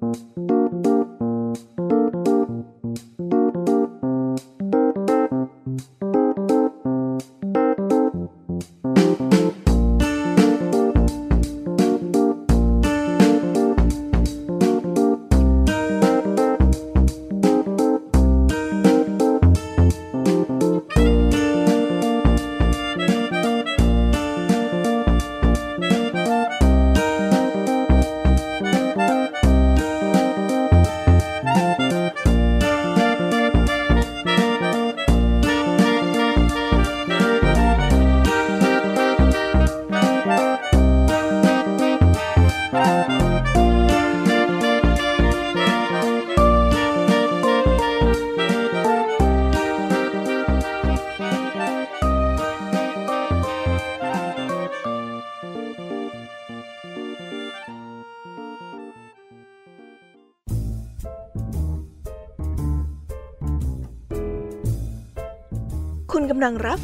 คุณ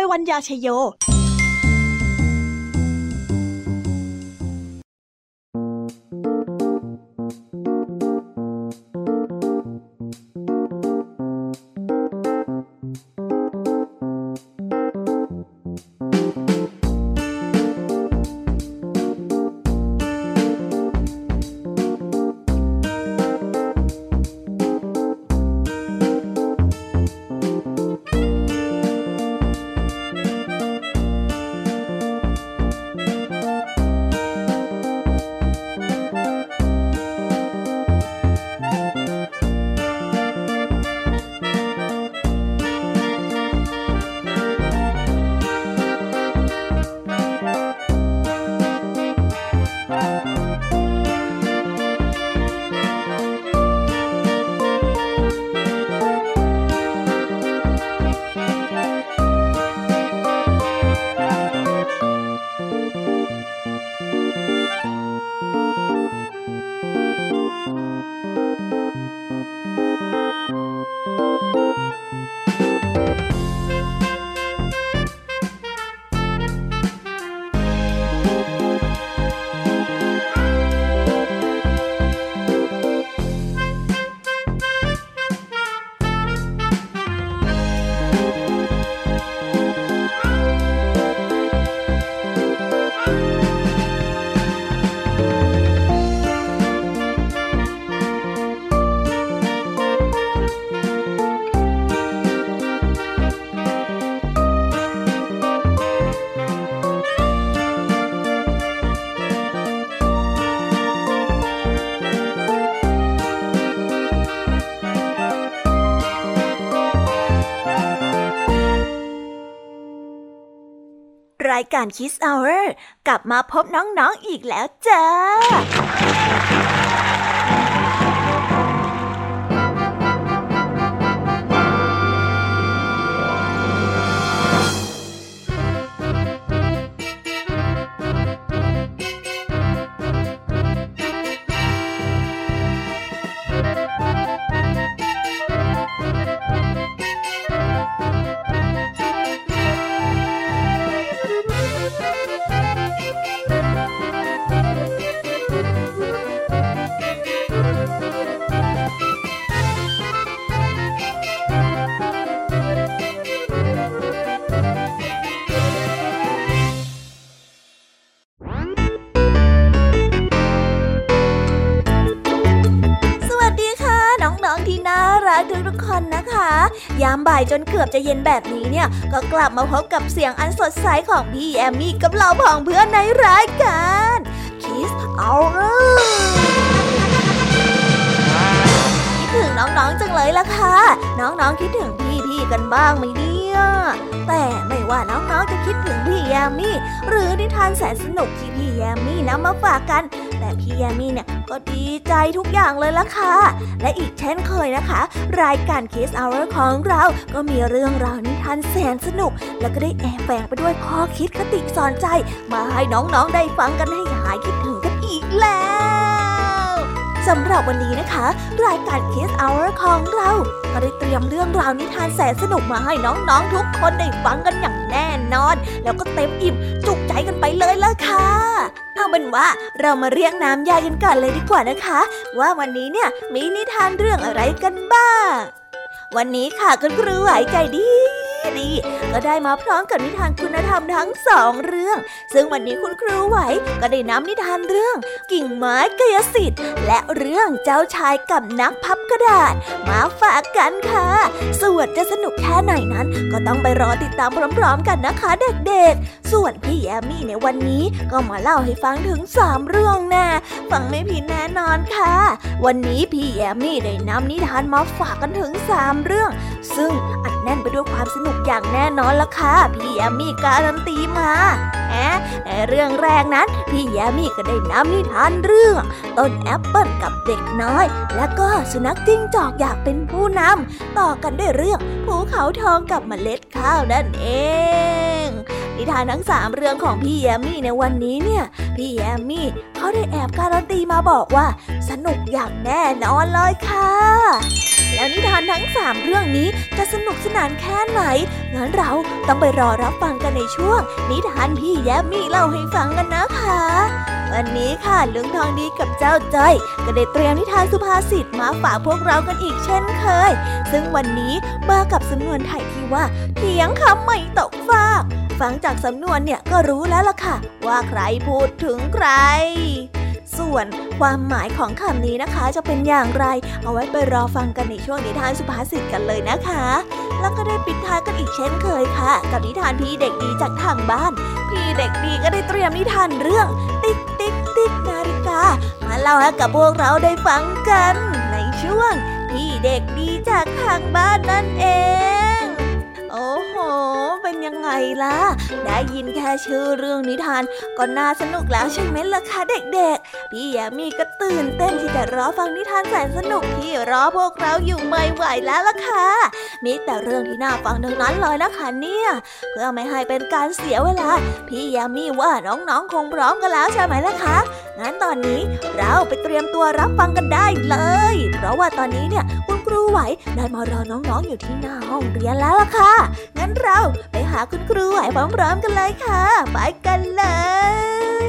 ยวัญญาชยโย รายการคิสเอาเรกลับมาพบน้องๆออีกแล้วจ้า จนเกือบจะเย็นแบบนี้เนี่ย ก็กลับมาพบกับเสียงอันสดใสของพี่แอมมี่กับเราผองเพื่อนในรายการ Kiss Hour คิดถึงน้องๆจังเลยล่ะค่ะ น้องๆคิดถึงพี่ๆกันบ้างไหมเนี่ยแต่ไม่ว่าน้องๆจะคิดถึงพี่แยมมี่ หรือนิทานแสนสนุกที่พี่แยมมี่นำมาฝากกัน พพี่แยมี่เนี่ยก็ดีใจทุกอย่างเลยละค่ะ และอีกเช่นเคยนะคะ รายการ Kiss Hour ของเราก็มีเรื่องราวนิทานแสนสนุก แล้วก็ได้แอบแฝงไปด้วยข้อคิดคติสอนใจ มาให้น้องๆได้ฟังกันให้หายคิดถึงกันอีกแล้วสำหรับวันนี้นะคะ รายการ Kiss Hour ของเราก็ได้เตรียมเรื่องราวนิทานแสนสนุกมาให้น้องๆทุกคนได้ฟังกันอย่างแน่นอน แล้วก็เต็มอิ่มจุกใจกันไปเลยละค่ะ เอาเป็นว่าเรามาเรียกน้ำยายกันก่อนเลยดีกว่านะคะ ว่าวันนี้เนี่ยมีนิทานเรื่องอะไรกันบ้าง วันนี้ค่ะคุณครูหายใจดี ดีก็ได้มาพร้อมกับนิทานคุณธรรมทั้งสองเรื่อง ซึ่งวันนี้คุณครูไหวก็ได้นำนิทานเรื่อง กิ่งไม้กายสิทธิ์ และเรื่องเจ้าชายกับนักพับกระดาษ มาฝากกันค่ะ ส่วนจะสนุกแค่ไหนนั้น ก็ต้องไปรอติดตามพร้อมๆ กันนะคะเด็กๆ ส่วนพี่แยมมี่ในวันนี้ก็มาเล่าให้ฟังถึงสามเรื่องแน่ฟังไม่ผิดแน่นอนค่ะ วันนี้พี่แยมมี่ได้นำนิทานมาฝากกันถึงสามเรื่อง ซึ่งอัดแน่นไปด้วยความสนุกอย่างแน่นอนละค่ะ พี่แยมมี่การันตีมาแอะในเรื่องแรกนั้น พี่แยมมี่ก็ได้นำนิทานเรื่อง ต้นแอปเปิลกับเด็กน้อย และก็สุนัขจิ้งจอกอยากเป็นผู้นำต่อกันด้วยเรื่องภูเขาทองกับเมล็ดข้าวนั่นเองนิทานทั้งสามเรื่องของพี่แยมมี่ในวันนี้เนี่ย พี่แยมมี่เขาได้แอบการันตีมาบอกว่า สนุกอย่างแน่นอนเลยค่ะ แล้วนิทานทั้งสามเรื่องนี้จะสนุกสนานแค่ไหน งั้นเราต้องไปรอรับฟังกันในช่วง นิทานพี่แยมมี่เล่าให้ฟังกันนะคะ วันนี้ค่ะลุงทองดีกับเจ้าจ้อยก็ได้เตรียมนิทานสุภาษิตมาฝากพวกเรากันอีกเช่นเคย ซึ่งวันนี้มากับสำนวนไทยที่ว่าเถียงคำไม่ตกฟากฟังจากสำนวนเนี่ยก็รู้แล้วล่ะค่ะ ว่าใครพูดถึงใคร ส่วนความหมายของคำนี้นะคะ จะเป็นอย่างไร เอาไว้ไปรอฟังกันในช่วงนิทานสุภาษิตกันเลยนะคะ แล้วก็ได้ปิดท้ายกันอีกเช่นเคยค่ะ กับนิทานพี่เด็กดีจากทางบ้าน พี่เด็กดีก็ได้เตรียมนิทานเรื่อง ติ๊กติ๊กติ๊กนาฬิกามาเล่าให้กับพวกเราได้ฟังกัน ในช่วงพี่เด็กดีจากทางบ้านนั่นเอง ยังไงล่ะ ได้ยินแค่ชื่อเรื่องนิทานก็น่าสนุกแล้วใช่ไหมล่ะคะเด็กๆ พี่แยมมี่ก็ตื่นเต้นที่จะรอฟังนิทานแสนสนุกที่รอพวกเราอยู่ไม่ไหวแล้วล่ะค่ะ มีแต่เรื่องที่น่าฟังทั้งนั้นเลยนะคะเนี่ย เพื่อไม่ให้เป็นการเสียเวลา พี่แยมมี่ว่าน้องๆคงพร้อมกันแล้วใช่ไหมล่ะคะ งั้นตอนนี้เราไปเตรียมตัวรับฟังกันได้เลย ราะว่าตอนนี้เนี่ยคุณครูไหวได้มารอน้องๆอยู่ที่หน้าห้องเรียนแล้วล่ะค่ะ งั้นเราไปหาคุณครูไหวพร้อมๆกันเลยค่ะ ไปกันเลย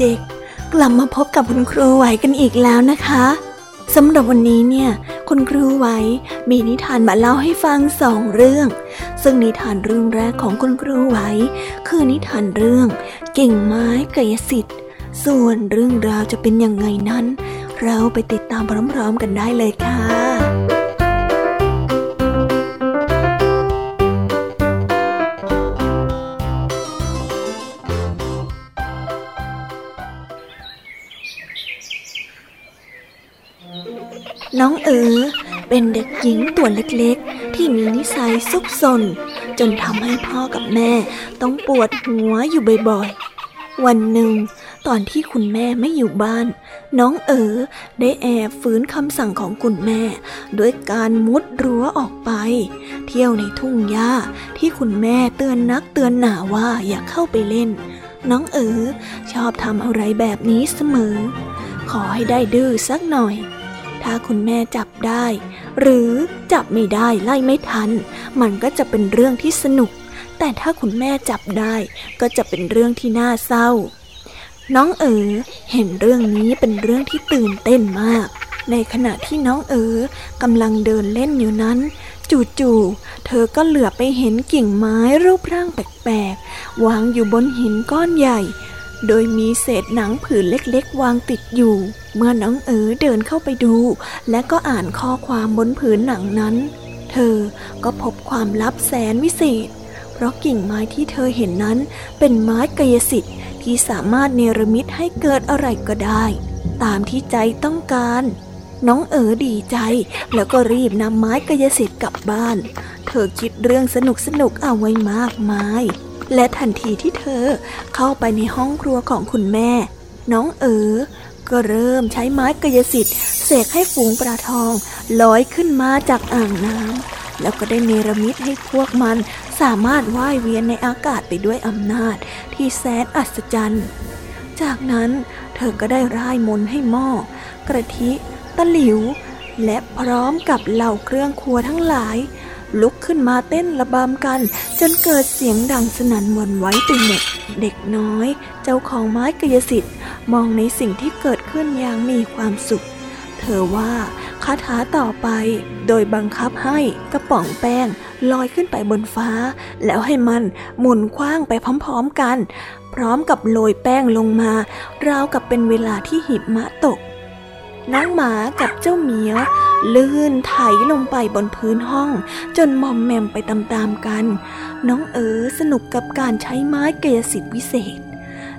เด็กๆ กลับมาพบกับคุณครูไหวกันอีกแล้วนะคะสำหรับวันนี้เนี่ย คุณครูไหวมีนิทานมาเล่าให้ฟังสองเรื่อง ซึ่งนิทานเรื่องแรกของคุณครูไหวคือนิทานเรื่อง กิ่งไม้กายสิทธิ์ ส่วนเรื่องราวจะเป็นยังไงนั้น เราไปติดตามพร้อมๆกันได้เลยค่ะ น้องเอ๋อเป็นเด็กหญิงตัวเล็กๆ ที่มีนิสัยซุกซน จนทำให้พ่อกับแม่ต้องปวดหัวอยู่บ่อยๆ วันหนึ่ง ตอนที่คุณแม่ไม่อยู่บ้าน น้องเอ๋อได้แอบฝืนคำสั่งของคุณแม่ ด้วยการมุดรั้วออกไป เที่ยวในทุ่งหญ้าที่คุณแม่เตือนนักเตือนหนาว่าอย่าเข้าไปเล่น น้องเอ๋อชอบทำอะไรแบบนี้เสมอ ขอให้ได้ดื้อสักหน่อย ถ้าคุณแม่จับได้ หรือจับไม่ได้ไล่ไม่ทัน มันก็จะเป็นเรื่องที่สนุก แต่ถ้าคุณแม่จับได้ ก็จะเป็นเรื่องที่น่าเศร้า น้องเอ๋อเห็นเรื่องนี้เป็นเรื่องที่ตื่นเต้นมาก ในขณะที่น้องเอ๋อกำลังเดินเล่นอยู่นั้นจู่ๆ เธอก็เหลือไปเห็นกิ่งไม้รูปร่างแปลกๆ วางอยู่บนหินก้อนใหญ่ โดยมีเศษหนังผืนเล็กๆ วางติดอยู่ เมื่อน้องเอ๋อเดินเข้าไปดู และก็อ่านข้อความบนผืนหนังนั้น เธอก็พบความลับแสนวิเศษ เพราะกิ่งไม้ที่เธอเห็นนั้น เป็นไม้กายสิทธิ์ที่สามารถเนรมิตให้เกิดอะไรก็ได้ ตามที่ใจต้องการ น้องเอ๋อดีใจ แล้วก็รีบนำไม้กายสิทธิ์กลับบ้าน เธอคิดเรื่องสนุกสนุกเอาไว้มากมาย และทันทีที่เธอเข้าไปในห้องครัวของคุณแม่ น้องเอ๋อก็เริ่มใช้ไม้กายสิทธิ์เสกให้ฝูงปลาทองลอยขึ้นมาจากอ่างน้ำแล้วก็ได้เนรมิตให้พวกมันสามารถว่ายเวียนในอากาศไปด้วยอำนาจที่แสนอัศจรรย์ จากนั้นเธอก็ได้ร่ายมนให้หม้อกระทิ ตะหลิว และพร้อมกับเหล่าเครื่องครัวทั้งหลาย ลุกขึ้นมาเต้นระบำกัน จนเกิดเสียงดังสนั่นหวั่นไหวไปหมดเด็กน้อย เจ้าของไม้กายสิทธิ์มองในสิ่งที่เกิดขึ้นอย่างมีความสุข เธอว่าคาถาต่อไป โดยบังคับให้กระป๋องแป้งลอยขึ้นไปบนฟ้า แล้วให้มันหมุนคว้างไปพร้อมๆกัน พร้อมกับโรยแป้งลงมา ราวกับเป็นเวลาที่หิมะตก น้องหมากับเจ้าเหมียวลื่นไถลงไปบนพื้นห้อง จนมอมแมมไปตามๆกัน น้องเอ๋อสนุกกับการใช้ไม้กายสิทธิ์วิเศษ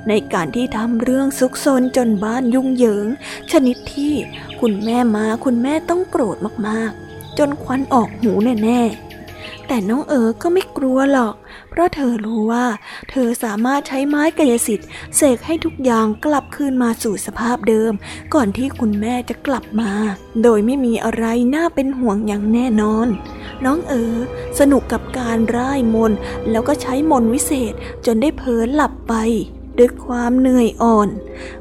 ในการที่ทำเรื่องซุกซนจนบ้านยุ่งเหยิง ชนิดที่คุณแม่มาคุณแม่ต้องโกรธมากๆ จนควันออกหูแน่ๆ แต่น้องเอ๋อก็ไม่กลัวหรอก เพราะเธอรู้ว่า เธอสามารถใช้ไม้กายสิทธิ์เสกให้ทุกอย่างกลับคืนมาสู่สภาพเดิม ก่อนที่คุณแม่จะกลับมา โดยไม่มีอะไรน่าเป็นห่วงอย่างแน่นอน น้องเอ๋อสนุกกับการร่ายมนแล้วก็ใช้มนวิเศษจนได้เผลอหลับไป ด้วยความเหนื่อยอ่อน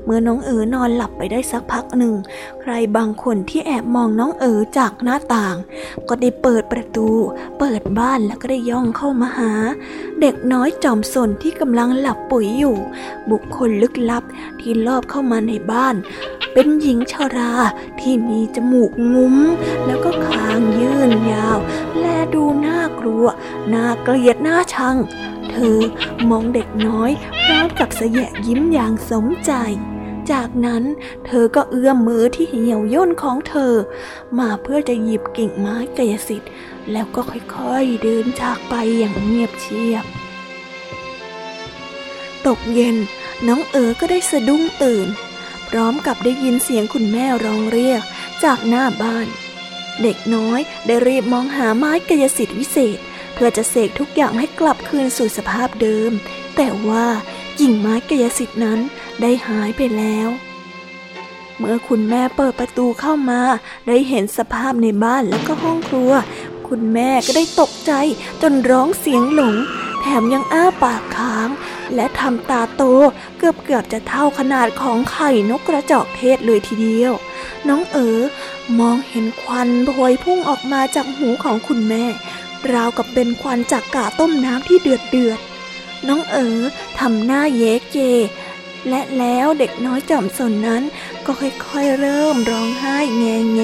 เมื่อน้องเอ๋อนอนหลับไปได้สักพักหนึ่ง ใครบางคนที่แอบมองน้องเอ๋อจากหน้าต่าง ก็ได้เปิดประตู เปิดบ้านแล้วก็ได้ย่องเข้ามาหา เด็กน้อยจอมสนที่กำลังหลับปุ๋ยอยู่ บุคคลลึกลับที่ลอบเข้ามาในบ้าน เป็นหญิงชราที่มีจมูกงุ้ม แล้วก็คางยื่นยาว และดูน่ากลัว น่าเกลียดน่าชัง เธอมองเด็กน้อยพร้อมกับเสยะยิ้มอย่างสมใจ จากนั้นเธอก็เอื้อมมือที่เหี่ยวย่นของเธอ มาเพื่อจะหยิบกิ่งไม้กายสิทธิ์แล้วก็ค่อยๆเดินจากไปอย่างเงียบเชียบ ตกเย็นน้องเอ๋อก็ได้สะดุ้งตื่น พร้อมกับได้ยินเสียงคุณแม่ร้องเรียกจากหน้าบ้าน เด็กน้อยได้รีบมองหาไม้กายสิทธิ์วิเศษ พื่อจะเสกทุกอย่างให้กลับคืนสู่สภาพเดิม แต่ว่ากิ่งไม้กายสิทธิ์นั้นได้หายไปแล้ว เมื่อคุณแม่เปิดประตูเข้ามา ได้เห็นสภาพในบ้านแล้วก็ห้องครัว คุณแม่ก็ได้ตกใจจนร้องเสียงหลง แถมยังอ้าปากค้าง และทำตาโตเกือบเกือบจะเท่าขนาดของไข่นกกระจอกเทศเลยทีเดียว น้องเอ๋อมองเห็นควันพวยพุ่งออกมาจากหูของคุณแม่ ราวกับเป็นควันจากกาต้มน้ำที่เดือดเดือด น้องเอ๋อทำหน้าเย้เจและแล้วเด็กน้อยจอมสนนั้นก็ค่อยๆเริ่มร้องไห้แงแง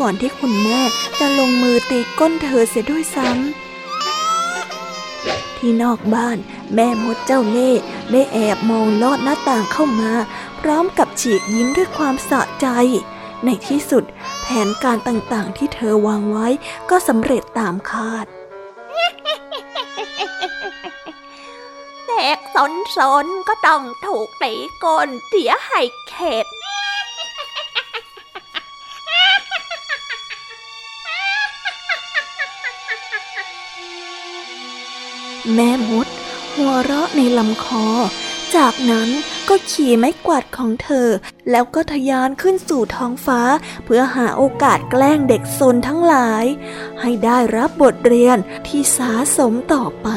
ก่อนที่คุณแม่จะลงมือตีก้นเธอเสียด้วยซ้ำ ที่นอกบ้านแม่มดเจ้าเล่ห์ได้แอบมองลอดหน้าต่างเข้ามา พร้อมกับฉีกยิ้มด้วยความสะใจ ในที่สุด แผนการต่างๆ ที่เธอวางไว้ก็สำเร็จตามคาดเด็กสนสนๆก็ต้องถูกตีก้นเสียให้เข็ดแม่มดหัวเราะในลำคอ จากนั้น ก็ขี่ไม้กวาดของเธอ แล้วก็ทะยานขึ้นสู่ท้องฟ้า เพื่อหาโอกาสแกล้งเด็กซนทั้งหลาย ให้ได้รับบทเรียนที่สาสมต่อไป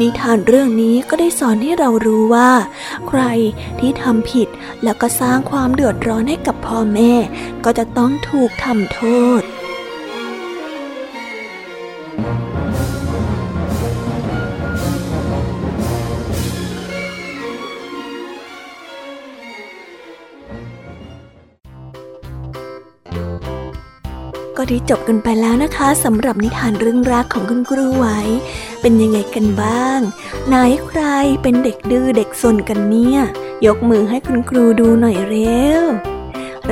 นิทานเรื่องนี้ก็ได้สอนให้เรารู้ว่า ใครที่ทำผิดแล้วก็สร้างความเดือดร้อนให้กับพ่อแม่ ก็จะต้องถูกทำโทษ ก็ได้จบกันไปแล้วนะคะสำหรับนิทานเรื่องรักของคุณครูไหวเป็นยังไงกันบ้าง ไหนใครเป็นเด็กดื้อเด็กซนกันเนี่ย ยกมือให้คุณครูดูหน่อยเร็ว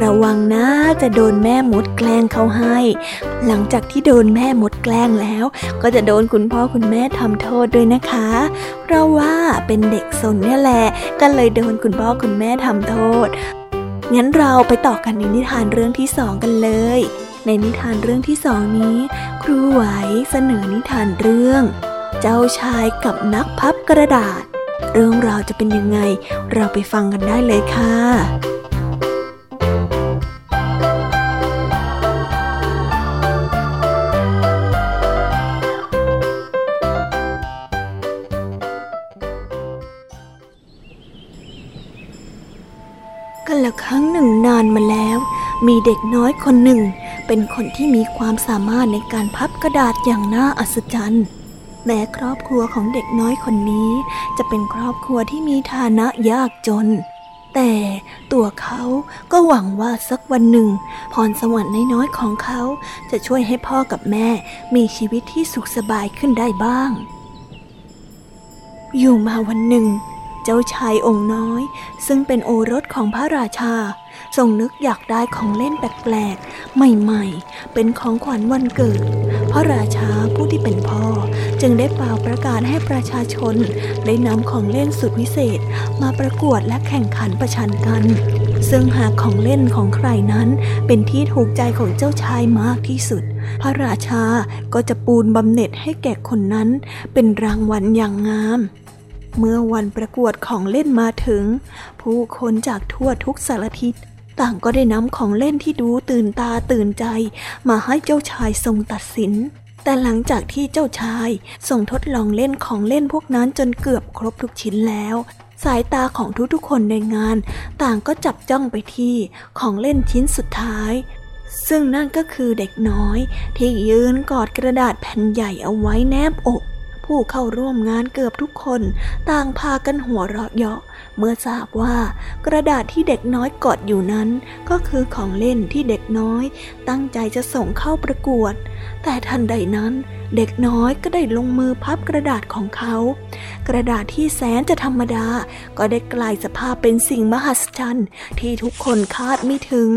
ระวังนะจะโดนแม่มดแกล้งเขาให้ หลังจากที่โดนแม่มดแกล้งแล้ว ก็จะโดนคุณพ่อคุณแม่ทำโทษด้วยนะคะ เพราะว่าเป็นเด็กซนเนี่ยแหละ ก็เลยโดนคุณพ่อคุณแม่ทำโทษ งั้นเราไปต่อกันในนิทานเรื่องที่สองกันเลย ในนิทานเรื่องที่สองนี้ ครูไหวเสนอนิทานเรื่อง เจ้าชายกับนักพับกระดาษ เรื่องราวจะเป็นยังไง เราไปฟังกันได้เลยค่ะกันละครั้งหนึ่งนานมาแล้ว มีเด็กน้อยคนหนึ่ง เป็นคนที่มีความสามารถในการพับกระดาษอย่างน่าอัศจรรย์ แม้ครอบครัวของเด็กน้อยคนนี้ จะเป็นครอบครัวที่มีฐานะยากจน แต่ตัวเขาก็หวังว่าสักวันหนึ่ง พรสวรรค์น้อยๆของเขา จะช่วยให้พ่อกับแม่มีชีวิตที่สุขสบายขึ้นได้บ้าง อยู่มาวันหนึ่ง เจ้าชายองค์น้อย ซึ่งเป็นโอรสของพระราชา ทรงนึกอยากได้ของเล่นแปลกๆ ใหม่ๆ เป็นของขวัญวันเกิด พระราชาผู้ที่เป็นพ่อ จึงได้เป่าประกาศให้ประชาชน ได้นำของเล่นสุดวิเศษ มาประกวดและแข่งขันประชันกัน ซึ่งหากของเล่นของใครนั้นเป็นที่ถูกใจของเจ้าชายมากที่สุด พระราชาก็จะปูนบำเหน็จให้แก่คนนั้น เป็นรางวัลอย่างงามเมื่อวันประกวดของเล่นมาถึง ผู้คนจากทั่วทุกสารทิศ ต่างก็ได้นำของเล่นที่ดูตื่นตาตื่นใจ มาให้เจ้าชายทรงตัดสิน แต่หลังจากที่เจ้าชายทรงทดลองเล่นของเล่นพวกนั้นจนเกือบครบทุกชิ้นแล้ว สายตาของทุกๆคนในงาน ต่างก็จับจ้องไปที่ของเล่นชิ้นสุดท้าย ซึ่งนั่นก็คือเด็กน้อย ที่ยืนกอดกระดาษแผ่นใหญ่เอาไว้แนบอก ผู้เข้าร่วมงานเกือบทุกคนต่างพากันหัวเราะเยาะ เมื่อทราบว่ากระดาษที่เด็กน้อยกอดอยู่นั้น ก็คือของเล่นที่เด็กน้อย ตั้งใจจะส่งเข้าประกวด แต่ทันใดนั้น เด็กน้อยก็ได้ลงมือพับกระดาษของเขา กระดาษที่แสนจะธรรมดา ก็ได้กลายสภาพเป็นสิ่งมหัศจรรย์ที่ทุกคนคาดไม่ถึง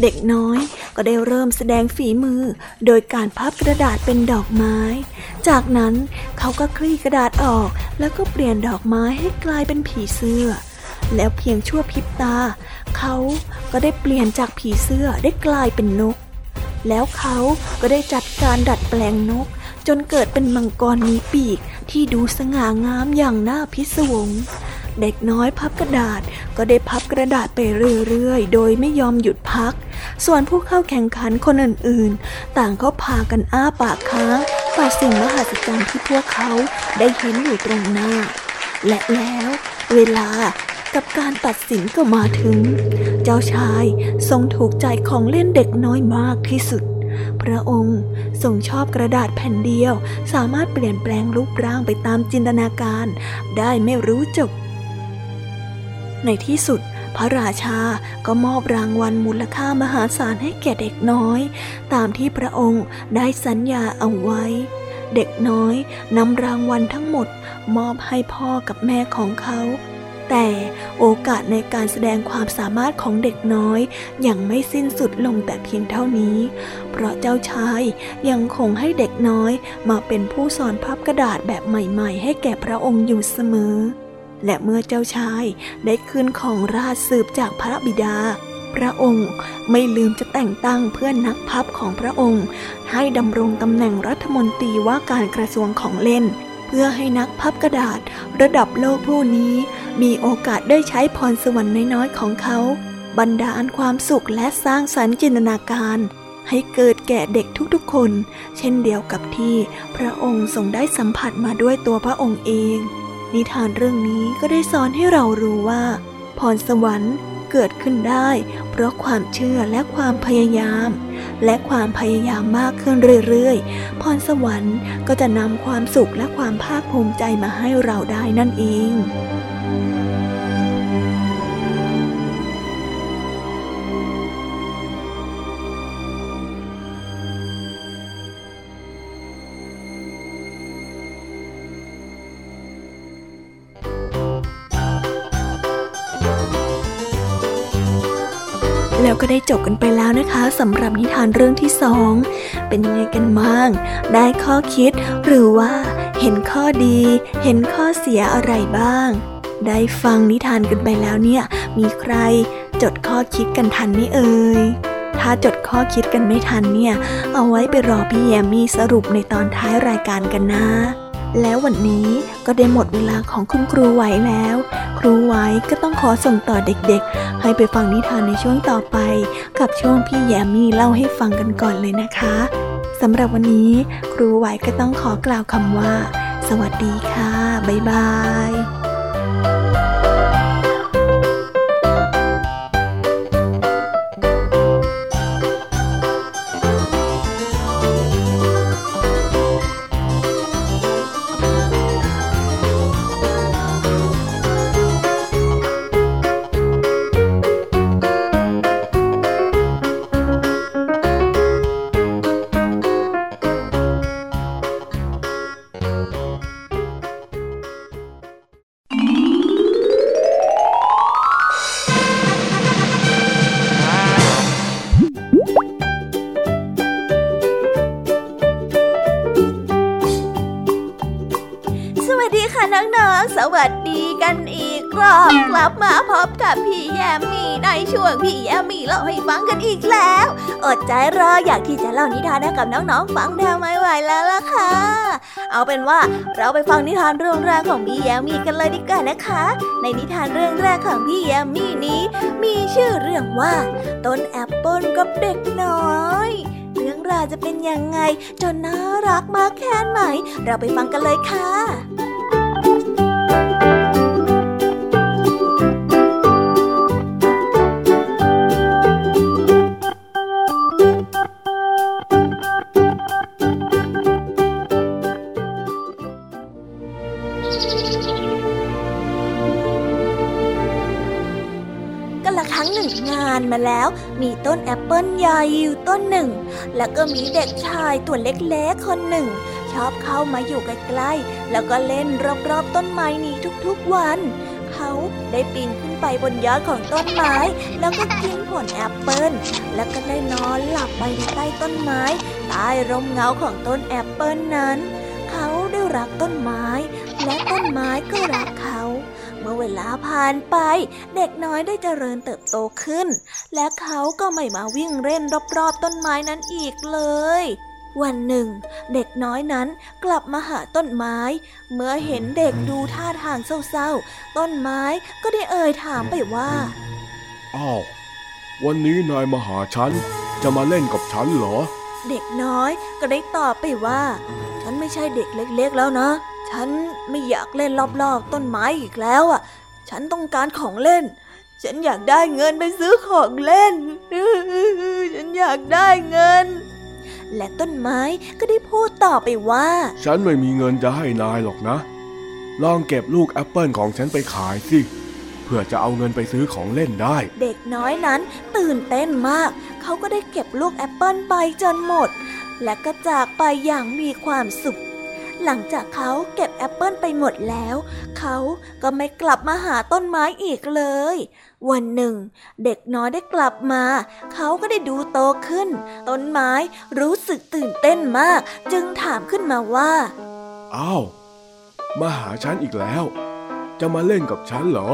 เด็กน้อยก็ได้เริ่มแสดงฝีมือ โดยการพับกระดาษเป็นดอกไม้ จากนั้นเขาก็คลี่กระดาษออก แล้วก็เปลี่ยนดอกไม้ให้กลายเป็นผีเสื้อ แล้วเพียงชั่วพริบตา เขาก็ได้เปลี่ยนจากผีเสื้อได้กลายเป็นนก แล้วเขาก็ได้จัดการดัดแปลงนก จนเกิดเป็นมังกรมีปีกที่ดูสง่างามอย่างน่าพิศวง เด็กน้อยพับกระดาษก็ได้พับกระดาษไปเรื่อยๆ โดยไม่ยอมหยุดพัก ส่วนผู้เข้าแข่งขันคนอื่นๆ ต่างก็พากันอ้าปากค้างต่อสิ่งมหัศจรรย์ที่พวกเขาได้เห็นอยู่ตรงหน้า และแล้วเวลากับการตัดสินก็มาถึง เจ้าชายทรงถูกใจของเล่นเด็กน้อยมากที่สุด พระองค์ทรงชอบกระดาษแผ่นเดียว สามารถเปลี่ยนแปลงรูปร่างไปตามจินตนาการ ได้ไม่รู้จบ ในที่สุด พระราชาก็มอบรางวัลมูลค่ามหาศาลให้แก่เด็กน้อย ตามที่พระองค์ได้สัญญาเอาไว้ เด็กน้อยนำรางวัลทั้งหมด มอบให้พ่อกับแม่ของเขาแต่โอกาสในการแสดงความสามารถของเด็กน้อยยังไม่สิ้นสุดลงแต่เพียงเท่านี้ เพราะเจ้าชายยังคงให้เด็กน้อยมาเป็นผู้สอนพับกระดาษแบบใหม่ ๆ ให้แก่พระองค์อยู่เสมอ และเมื่อเจ้าชายได้คืนของราชสืบจากพระบิดา พระองค์ไม่ลืมจะแต่งตั้งเพื่อนนักพับของพระองค์ ให้ดำรงตำแหน่งรัฐมนตรีว่าการกระทรวงของเล่น เพื่อให้นักพับกระดาษระดับโลกผู้นี้ มีโอกาสได้ใช้พรสวรรค์น้อยๆของเขาบรรดาอันความสุขและสร้างสรรค์จินตนาการ ให้เกิดแก่เด็กทุกๆคน เช่นเดียวกับที่พระองค์ทรงได้สัมผัสมาด้วยตัวพระองค์เอง นิทานเรื่องนี้ก็ได้สอนให้เรารู้ว่า พรสวรรค์เกิดขึ้นได้ เพราะความเชื่อและความพยายาม และความพยายามมากขึ้นเรื่อยๆ พรสวรรค์ก็จะนำความสุขและความภาคภูมิใจมาให้เราได้นั่นเอง ได้จบกันไปแล้วนะคะสำหรับนิทานเรื่องที่สองเป็นยังไงกันบ้าง ได้ข้อคิดหรือว่าเห็นข้อดี เห็นข้อเสียอะไรบ้าง ได้ฟังนิทานกันไปแล้วเนี่ย มีใครจดข้อคิดกันทันไหมเอ่ยถ้าจดข้อคิดกันไม่ทันเนี่ย เอาไว้ไปรอพี่แยมมี่สรุปในตอนท้ายรายการกันนะ แล้ววันนี้ก็ได้หมดเวลาของคุณครูไหวแล้ว รูไว้ก็ต้องขอส่งต่อเด็กๆ ให้ไปฟังนิทานในช่วงต่อไป กับช่วงพี่แยมมี่เล่าให้ฟังกันก่อนเลยนะคะสำหรับวันนี้ครูไว้ก็ต้องขอกล่าวคำว่า สวัสดีค่ะ บ๊ายบาย วงพี่แยมมี่เล่าให้ฟังกันอีกแล้ว อดใจรออยากที่จะเล่านิทานให้กับน้องๆฟังแทบไม่ไหวแล้วล่ะค่ะ เอาเป็นว่าเราไปฟังนิทานเรื่องแรกของพี่แยมมี่กันเลยดีกว่านะคะ ในนิทานเรื่องแรกของพี่แยมมี่นี้ มีชื่อเรื่องว่าต้นแอปเปิลกับเด็กน้อยเรื่องราวจะเป็นยังไงจนน่ารักมากแค่ไหน เราไปฟังกันเลยค่ะ มาแล้ว มีต้นแอปเปิลใหญ่อยู่ต้นหนึ่ง แล้วก็มีเด็กชายตัวเล็กๆคนหนึ่ง ชอบเข้ามาอยู่ใกล้ๆแล้วก็เล่นรอบๆต้นไม้นี้ทุกๆวันเขาได้ปีนขึ้นไปบนยอดของต้นไม้ แล้วก็กินผลแอปเปิลแล้วก็ได้นอนหลับไปในใต้ต้นไม้ ใต้ร่มเงาของต้นแอปเปิลนั้น เขาได้รักต้นไม้ และต้นไม้ก็รักเขา เมื่อเวลาผ่านไป เด็กน้อยได้เจริญเติบโตขึ้น และเขาก็ไม่มาวิ่งเล่นรอบๆต้นไม้นั้นอีกเลย วันหนึ่ง เด็กน้อยนั้นกลับมาหาต้นไม้ เมื่อเห็นเด็กดูท่าทางเศร้าๆ ต้นไม้ก็ได้เอ่ยถามไปว่า อ้าว วันนี้นายมาหาฉัน จะมาเล่นกับฉันเหรอ เด็กน้อยก็ได้ตอบไปว่า ฉันไม่ใช่เด็กเล็กๆแล้วนะ ฉันไม่อยากเล่นรอบๆ ต้นไม้อีกแล้วอะ ฉันต้องการของเล่น ฉันอยากได้เงินไปซื้อของเล่น ฉันอยากได้เงิน และต้นไม้ก็ได้พูดต่อไปว่า ฉันไม่มีเงินจะให้นายหรอกนะ ลองเก็บลูกแอปเปิลของฉันไปขายสิเพื่อจะเอาเงินไปซื้อของเล่นได้ เด็กน้อยนั้นตื่นเต้นมาก เขาก็ได้เก็บลูกแอปเปิลไปจนหมด และก็จากไปอย่างมีความสุข หลังจากเขาเก็บแอปเปิลไปหมดแล้ว เขาก็ไม่กลับมาหาต้นไม้อีกเลย วันหนึ่ง เด็กน้อยได้กลับมา เขาก็ได้ดูโตขึ้น ต้นไม้รู้สึกตื่นเต้นมาก จึงถามขึ้นมาว่า อ้าว มาหาฉันอีกแล้ว จะมาเล่นกับฉันเหรอ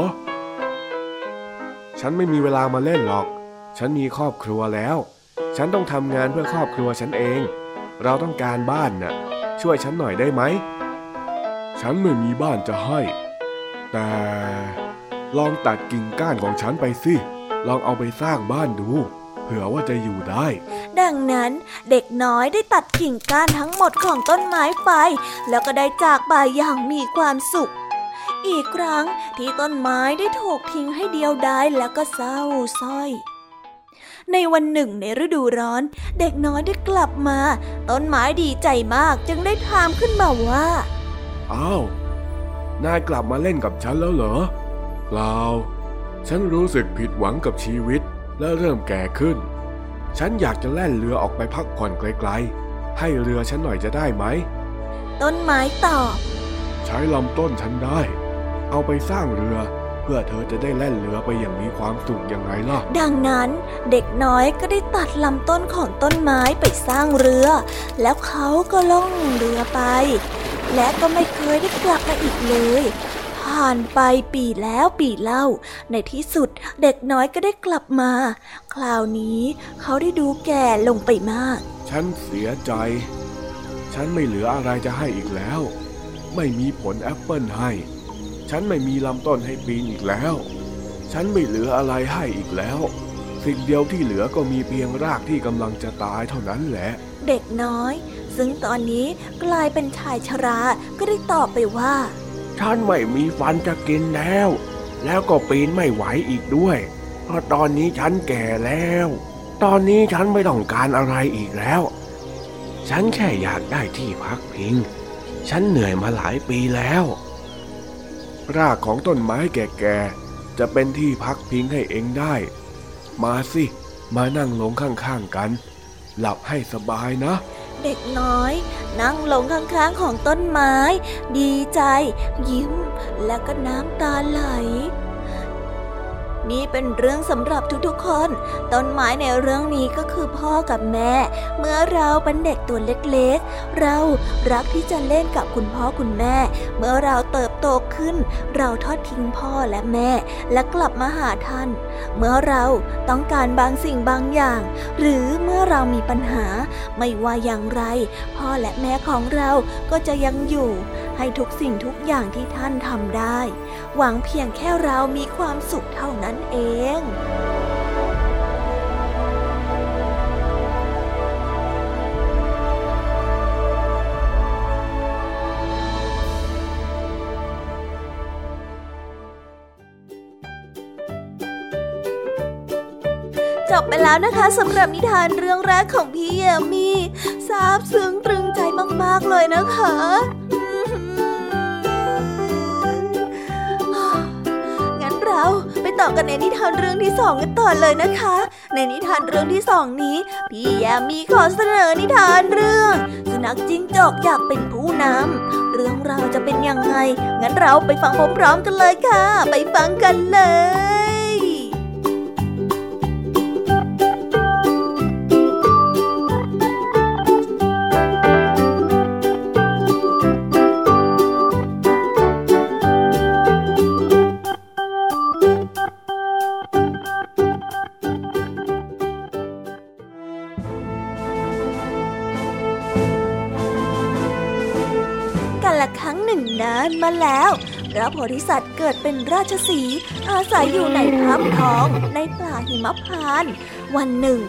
ฉันไม่มีเวลามาเล่นหรอก ฉันมีครอบครัวแล้ว ฉันต้องทำงานเพื่อครอบครัวฉันเอง เราต้องการบ้านน่ะ ช่วยฉันหน่อยได้ไหม ฉันไม่มีบ้านจะให้ แต่ลองตัดกิ่งก้านของฉันไปสิ ลองเอาไปสร้างบ้านดู เผื่อว่าจะอยู่ได้ ดังนั้นเด็กน้อยได้ตัดกิ่งก้านทั้งหมดของต้นไม้ไป แล้วก็ได้จากไปอย่างมีความสุข อีกครั้งที่ต้นไม้ได้ถูกทิ้งให้เดียวดายแล้วก็เศร้าส้อย ในวันหนึ่งในฤดูร้อน เด็กน้อยได้กลับมา ต้นไม้ดีใจมากจึงได้ถามขึ้นมาว่าอ้าวนายกลับมาเล่นกับฉันแล้วเหรอเปล่าฉันรู้สึกผิดหวังกับชีวิตและเริ่มแก่ขึ้น ฉันอยากจะแล่นเรือออกไปพักผ่อนไกลๆ ให้เรือฉันหน่อยจะได้ไหม ต้นไม้ตอบ ใช้ลำต้นฉันได้ เอาไปสร้างเรือเพื่อเธอจะได้แล่นเรือไปอย่างมีความสุขยังไงล่ะ ดังนั้นเด็กน้อยก็ได้ตัดลำต้นของต้นไม้ไปสร้างเรือ แล้วเขาก็ล่องเรือไป และก็ไม่เคยได้กลับมาอีกเลย ผ่านไปปีแล้วปีเล่า ในที่สุดเด็กน้อยก็ได้กลับมา คราวนี้เขาได้ดูแก่ลงไปมาก ฉันเสียใจ ฉันไม่เหลืออะไรจะให้อีกแล้ว ไม่มีผลแอปเปิลให้ ฉันไม่มีลำต้นให้ปีนอีกแล้ว ฉันไม่เหลืออะไรให้อีกแล้ว สิ่งเดียวที่เหลือก็มีเพียงรากที่กำลังจะตายเท่านั้นแหละ เด็กน้อย ซึ่งตอนนี้กลายเป็นชายชราก็ได้ตอบไปว่า ฉันไม่มีฟันจะกินแล้ว แล้วก็ปีนไม่ไหวอีกด้วย เพราะตอนนี้ฉันแก่แล้ว ตอนนี้ฉันไม่ต้องการอะไรอีกแล้ว ฉันแค่อยากได้ที่พักพิง ฉันเหนื่อยมาหลายปีแล้ว รากของต้นไม้แก่ๆ จะเป็นที่พักพิงให้เองได้ มาสิ มานั่งลงข้างๆกัน หลับให้สบายนะ เด็กน้อย นั่งลงข้างๆของต้นไม้ ดีใจ ยิ้มแล้วก็น้ำตาไหล นี่เป็นเรื่องสำหรับทุกๆคน ต้นไม้ในเรื่องนี้ก็คือพ่อกับแม่ เมื่อเราเป็นเด็กตัวเล็กๆ เรารักที่จะเล่นกับคุณพ่อคุณแม่ เมื่อเราเติบโตขึ้น เราทอดทิ้งพ่อและแม่ และกลับมาหาท่าน เมื่อเราต้องการบางสิ่งบางอย่าง หรือเมื่อเรามีปัญหา ไม่ว่าอย่างไร พ่อและแม่ของเราก็จะยังอยู่ ให้ทุกสิ่งทุกอย่างที่ท่านทำได้ หวังเพียงแค่เรามีความสุขเท่านั้นเองจบไปแล้วนะคะสำหรับนิทานเรื่องแรกของพี่แยมมี่ซาบซึ้งตรึงใจมาก ๆ เลยนะคะ เราไปต่อกันในนิทานเรื่องที่สองกันต่อเลยนะคะ ในนิทานเรื่องที่สองนี้ พี่แยมมีขอเสนอนิทานเรื่อง สุนัขจิ้งจอกอยากเป็นผู้นำเรื่องราวจะเป็นยังไง งั้นเราไปฟังพร้อมๆกันเลยค่ะ ไปฟังกันเลย ระโพธิสัตว์เกิดเป็นราชสีห์อาศัยอยู่ในถ้ำทองในป่าหิมพาน วันหนึ่ง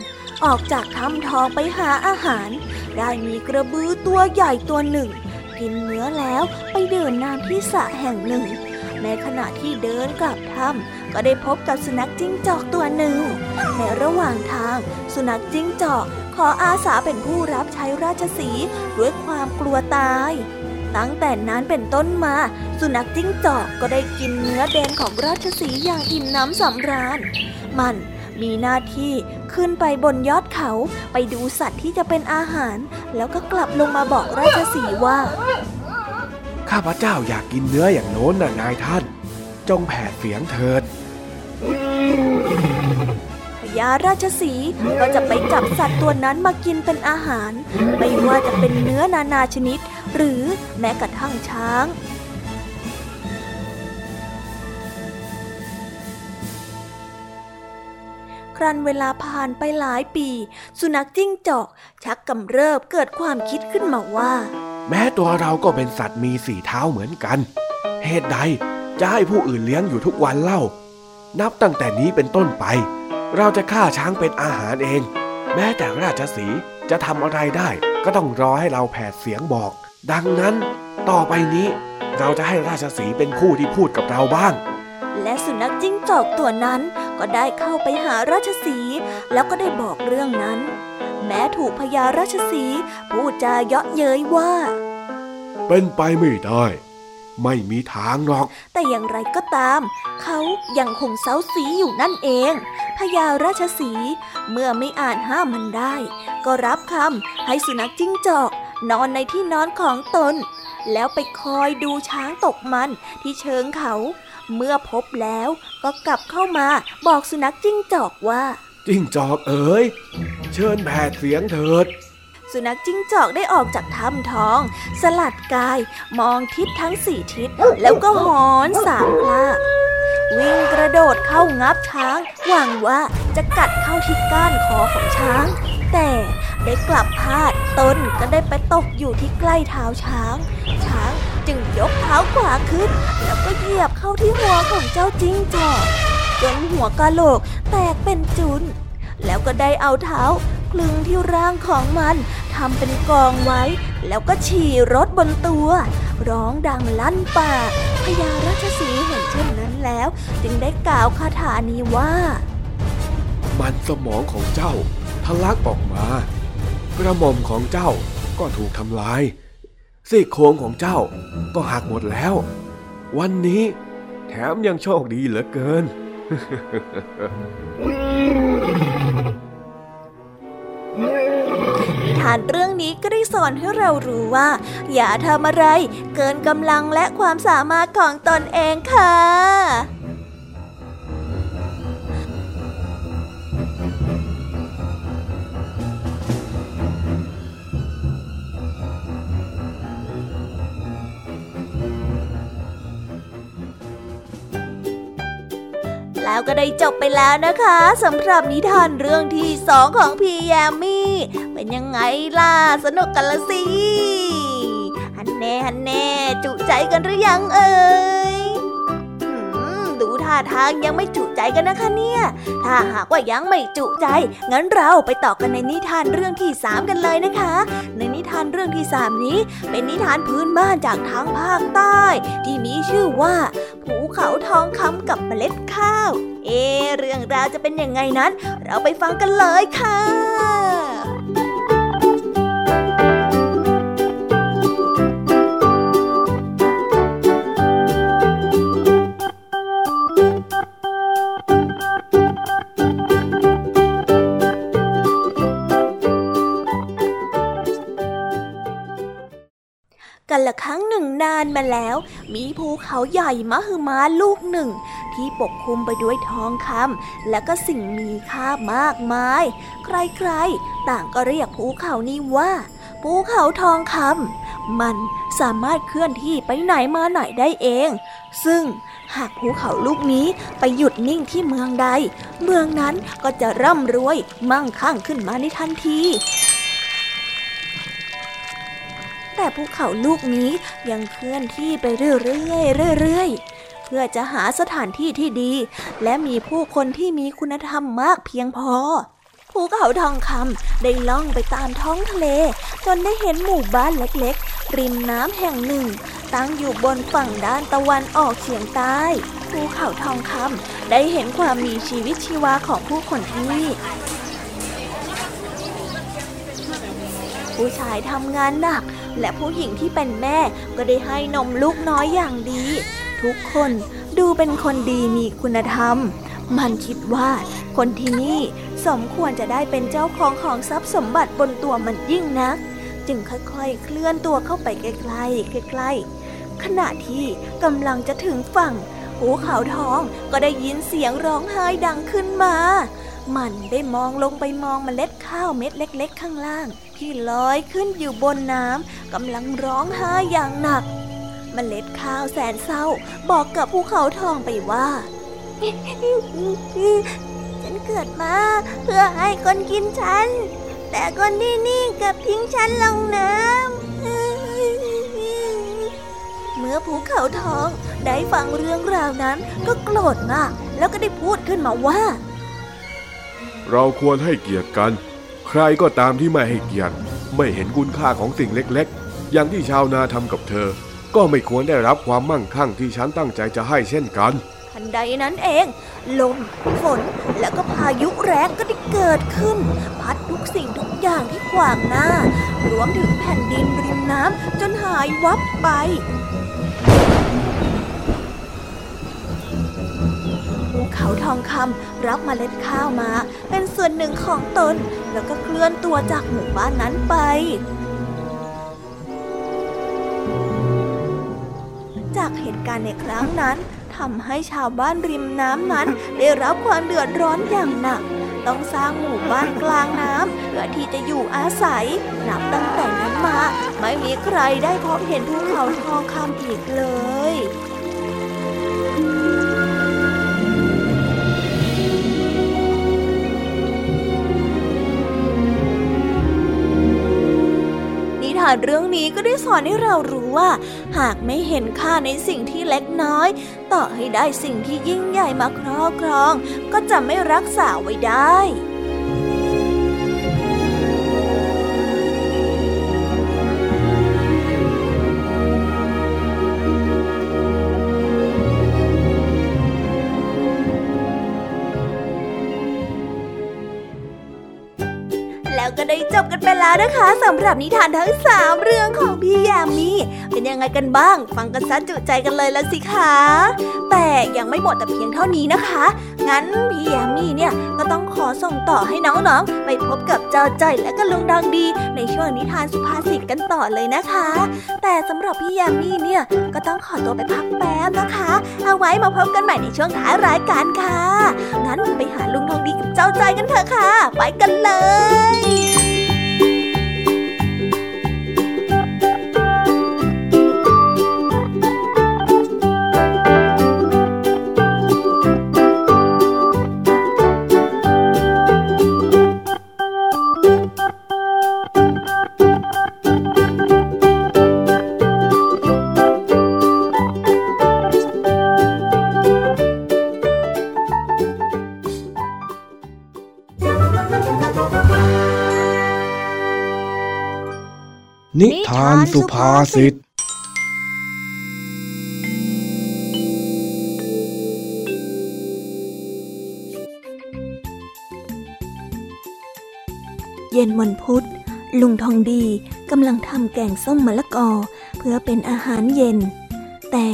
ออกจากถ้ำทองไปหาอาหาร ได้มีกระบือตัวใหญ่ตัวหนึ่ง กินเนื้อแล้วไปเดินน้ำที่สระแห่งหนึ่ง ในขณะที่เดินกลับถ้ำก็ได้พบกับสุนัขจิ้งจอกตัวหนึ่ง ในระหว่างทาง สุนัขจิ้งจอกขออาสาเป็นผู้รับใช้ราชสีด้วยความกลัวตาย ตั้งแต่นั้นเป็นต้นมา สุนัขจิ้งจอกก็ได้กินเนื้อแดงของราชสีห์อย่างอิ่มน้ำสำราญ มันมีหน้าที่ขึ้นไปบนยอดเขาไปดูสัตว์ที่จะเป็นอาหาร แล้วก็กลับลงมาบอกราชสีห์ว่า ข้าพเจ้าอยากกินเนื้ออย่างโน้นน่ะนายท่าน จงแผดเสียงเถิดพญาราชสีห์ก็จะไปจับสัตว์ตัวนั้นมากินเป็นอาหาร ไม่ว่าจะเป็นเนื้อนานาชนิด หรือแม้กระทั่งช้างครันเวลาผ่านไปหลายปี สุนัขจิ้งจอก ชักกำเริบเกิดความคิดขึ้นมาว่า แม้ตัวเราก็เป็นสัตว์มีสี่เท้าเหมือนกัน เหตุใดจะให้ผู้อื่นเลี้ยงอยู่ทุกวันเล่า นับตั้งแต่นี้เป็นต้นไป เราจะฆ่าช้างเป็นอาหารเอง แม้แต่ราชสีจะทำอะไรได้ ก็ต้องรอให้เราแผดเสียงบอก ดังนั้นต่อไปนี้เราจะให้ราชสีห์เป็นผู้ที่พูดกับเราบ้าง และสุนัขจิ้งจอกตัวนั้นก็ได้เข้าไปหาราชสีห์แล้วก็ได้บอกเรื่องนั้น แม้ถูกพญาราชสีห์พูดจาเยาะเย้ยว่า เป็นไปไม่ได้ ไม่มีทางหรอก แต่อย่างไรก็ตาม เขายังคงเซาซีอยู่นั่นเองพญาราชสีห์เมื่อไม่อาจห้ามมันได้ ก็รับคำให้สุนัขจิ้งจอก นอนในที่นอนของตน แล้วไปคอยดูช้างตกมันที่เชิงเขา เมื่อพบแล้วก็กลับเข้ามาบอกสุนัขจิ้งจอกว่า จิ้งจอกเอ๋ยเชิญแผดเสียงเถิด สุนัขจิ้งจอกได้ออกจากถ้ำท้อง สลัดกายมองทิศทั้งสี่ทิศ แล้วก็หอนสามพลาวิ่งกระโดดเข้างับช้าง หวังว่าจะกัดเข้าที่ก้านคอของช้าง แต่ได้กลับพลาดตนก็ได้ไปตกอยู่ที่ใกล้เท้าช้าง ช้างจึงยกเท้าขวาขึ้น แล้วก็เหยียบเข้าที่หัวของเจ้าจิ้งจอกจนหัวกะโหลกแตกเป็นจุน แล้วก็ได้เอาเท้าคลึงที่ร่างของมันทำเป็นกองไว้ แล้วก็ฉี่รถบนตัว ร้องดังลั่นป่าพญาราชสีห์เห็นเช่นนั้นแล้ว จึงได้กล่าวคาถานี้ว่า มันสมองของเจ้าทะลักออกมา กระหม่อมของเจ้าก็ถูกทำลายซี่โครงของเจ้าก็หักหมดแล้ว วันนี้แถมยังโชคดีเหลือเกิน ทานเรื่องนี้ก็ได้สอนให้เรารู้ว่า อย่าทำอะไร เกินกำลังและความสามารถของตนเองค่ะ แล้วก็ได้จบไปแล้วนะคะสำหรับนิทานเรื่องที่สองของพี่แยมมี่เป็นยังไงล่ะ สนุกกันละสิ ฮันแน่ฮันแน่ จุใจกันหรือยังเอ่ย ท่าทางยังไม่จุใจกันนะคะเนี่ย ถ้าหากว่ายังไม่จุใจ งั้นเราไปต่อกันในนิทานเรื่องที่สามกันเลยนะคะ ในนิทานเรื่องที่สามนี้ เป็นนิทานพื้นบ้านจากทางภาคใต้ ที่มีชื่อว่าภูเขาทองคำกับเมล็ดข้าว เอ เรื่องราวจะเป็นยังไงนั้น เราไปฟังกันเลยค่ะ ละครั้งหนึ่งนานมาแล้ว มีภูเขาใหญ่มหึมาลูกหนึ่ง ที่ปกคลุมไปด้วยทองคำและก็สิ่งมีค่ามากมาย ใครๆ ต่างก็เรียกภูเขานี้ว่า ภูเขาทองคำมันสามารถเคลื่อนที่ไปไหนมาไหนได้เอง ซึ่งหากภูเขาลูกนี้ไปหยุดนิ่งที่เมืองใด เมืองนั้นก็จะร่ำรวยมั่งคั่งขึ้นมาในทันที แต่ภูเขาลูกนี้ยังเคลื่อนที่ไปเรื่อยๆเรื่อยๆ เพื่อจะหาสถานที่ที่ดี และมีผู้คนที่มีคุณธรรมมากเพียงพอภูเขาทองคำได้ล่องไปตามท้องทะเล จนได้เห็นหมู่บ้านเล็กๆ ริมน้ำแห่งหนึ่ง ตั้งอยู่บนฝั่งด้านตะวันออกเฉียงใต้ภูเขาทองคำได้เห็นความมีชีวิตชีวาของผู้คนที่นี่ผู้ชายทำงานหนัก และผู้หญิงที่เป็นแม่ก็ได้ให้นมลูกน้อยอย่างดี ทุกคนดูเป็นคนดีมีคุณธรรม มันคิดว่าคนที่นี่สมควรจะได้เป็นเจ้าของของทรัพย์สมบัติบนตัวมันยิ่งนัก จึงค่อยๆ เคลื่อนตัวเข้าไปใกล้ๆใกล้ๆขณะที่กำลังจะถึงฝั่งภูขาวทองก็ได้ยินเสียงร้องไห้ดังขึ้นมา มันได้มองลงไปมองเมล็ดข้าวเม็ดเล็ก ๆ ข้างล่าง ที่ลอยขึ้นอยู่บนน้ำกำลังร้องไห้อย่างหนักเมล็ดข้าวแสนเศร้าบอกกับภูเขาทองไปว่า ฉันเกิดมาเพื่อให้คนกินฉัน แต่คนที่นี่กลับทิ้งฉันลงน้ำ เมื่อภูเขาทองได้ฟังเรื่องราวนั้นก็โกรธมาก แล้วก็ได้พูดขึ้นมาว่า เราควรให้เกียรติกัน ใครก็ตามที่ไม่ให้เกียรติไม่เห็นคุณค่าของสิ่งเล็กๆ อย่างที่ชาวนาทำกับเธอ ก็ไม่ควรได้รับความมั่งคั่งที่ฉันตั้งใจจะให้เช่นกันทันใดนั้นเอง ลม ฝน แล้วก็พายุแรงก็ได้เกิดขึ้น พัดทุกสิ่งทุกอย่างที่ขวางหน้ารวมถึงแผ่นดินริมน้ำจนหายวับไป เขาทองคำรับเมล็ดข้าวมา เป็นส่วนหนึ่งของตน แล้วก็เคลื่อนตัวจากหมู่บ้านนั้นไปจากเหตุการณ์ในครั้งนั้นทำให้ชาวบ้านริมน้ำนั้น ได้รับความเดือดร้อนอย่างหนัก ต้องสร้างหมู่บ้านกลางน้ำเพื่อที่จะอยู่อาศัย นับตั้งแต่นั้นมา ไม่มีใครได้พบเห็นภูเขาทองคำอีกเลย ทานเรื่องนี้ก็ได้สอนให้เรารู้ว่า หากไม่เห็นค่าในสิ่งที่เล็กน้อย ต่อให้ได้สิ่งที่ยิ่งใหญ่มาครอบครอง ก็จะไม่รักษาไว้ได้ แล้วนะคะสำหรับนิทานทั้งสามเรื่องของพี่ยามีเป็นยังไงกันบ้าง ฟังกันซะจุใจกันเลยละสิคะแต่ยังไม่หมดแต่เพียงเท่านี้นะคะ งั้นพี่ยามีเนี่ยก็ต้องขอส่งต่อให้น้องๆไปพบกับเจ้าจ้อยและก็ลุงดังดี ในช่วงนิทานสุภาษิตกันต่อเลยนะคะ แต่สำหรับพี่ยามีเนี่ยก็ต้องขอตัวไปพักแป๊บนะคะ เอาไว้มาพบกันใหม่ในช่วงท้ายรายการค่ะงั้นไปหาลุงทองดีกับเจ้าจ้อยกันเถอะค่ะ ไปกันเลย นสุภาษิตเย็นวันพุธ ลุงทองดีกำลังทำแกงส้มมะละกอ เพื่อเป็นอาหารเย็น แต่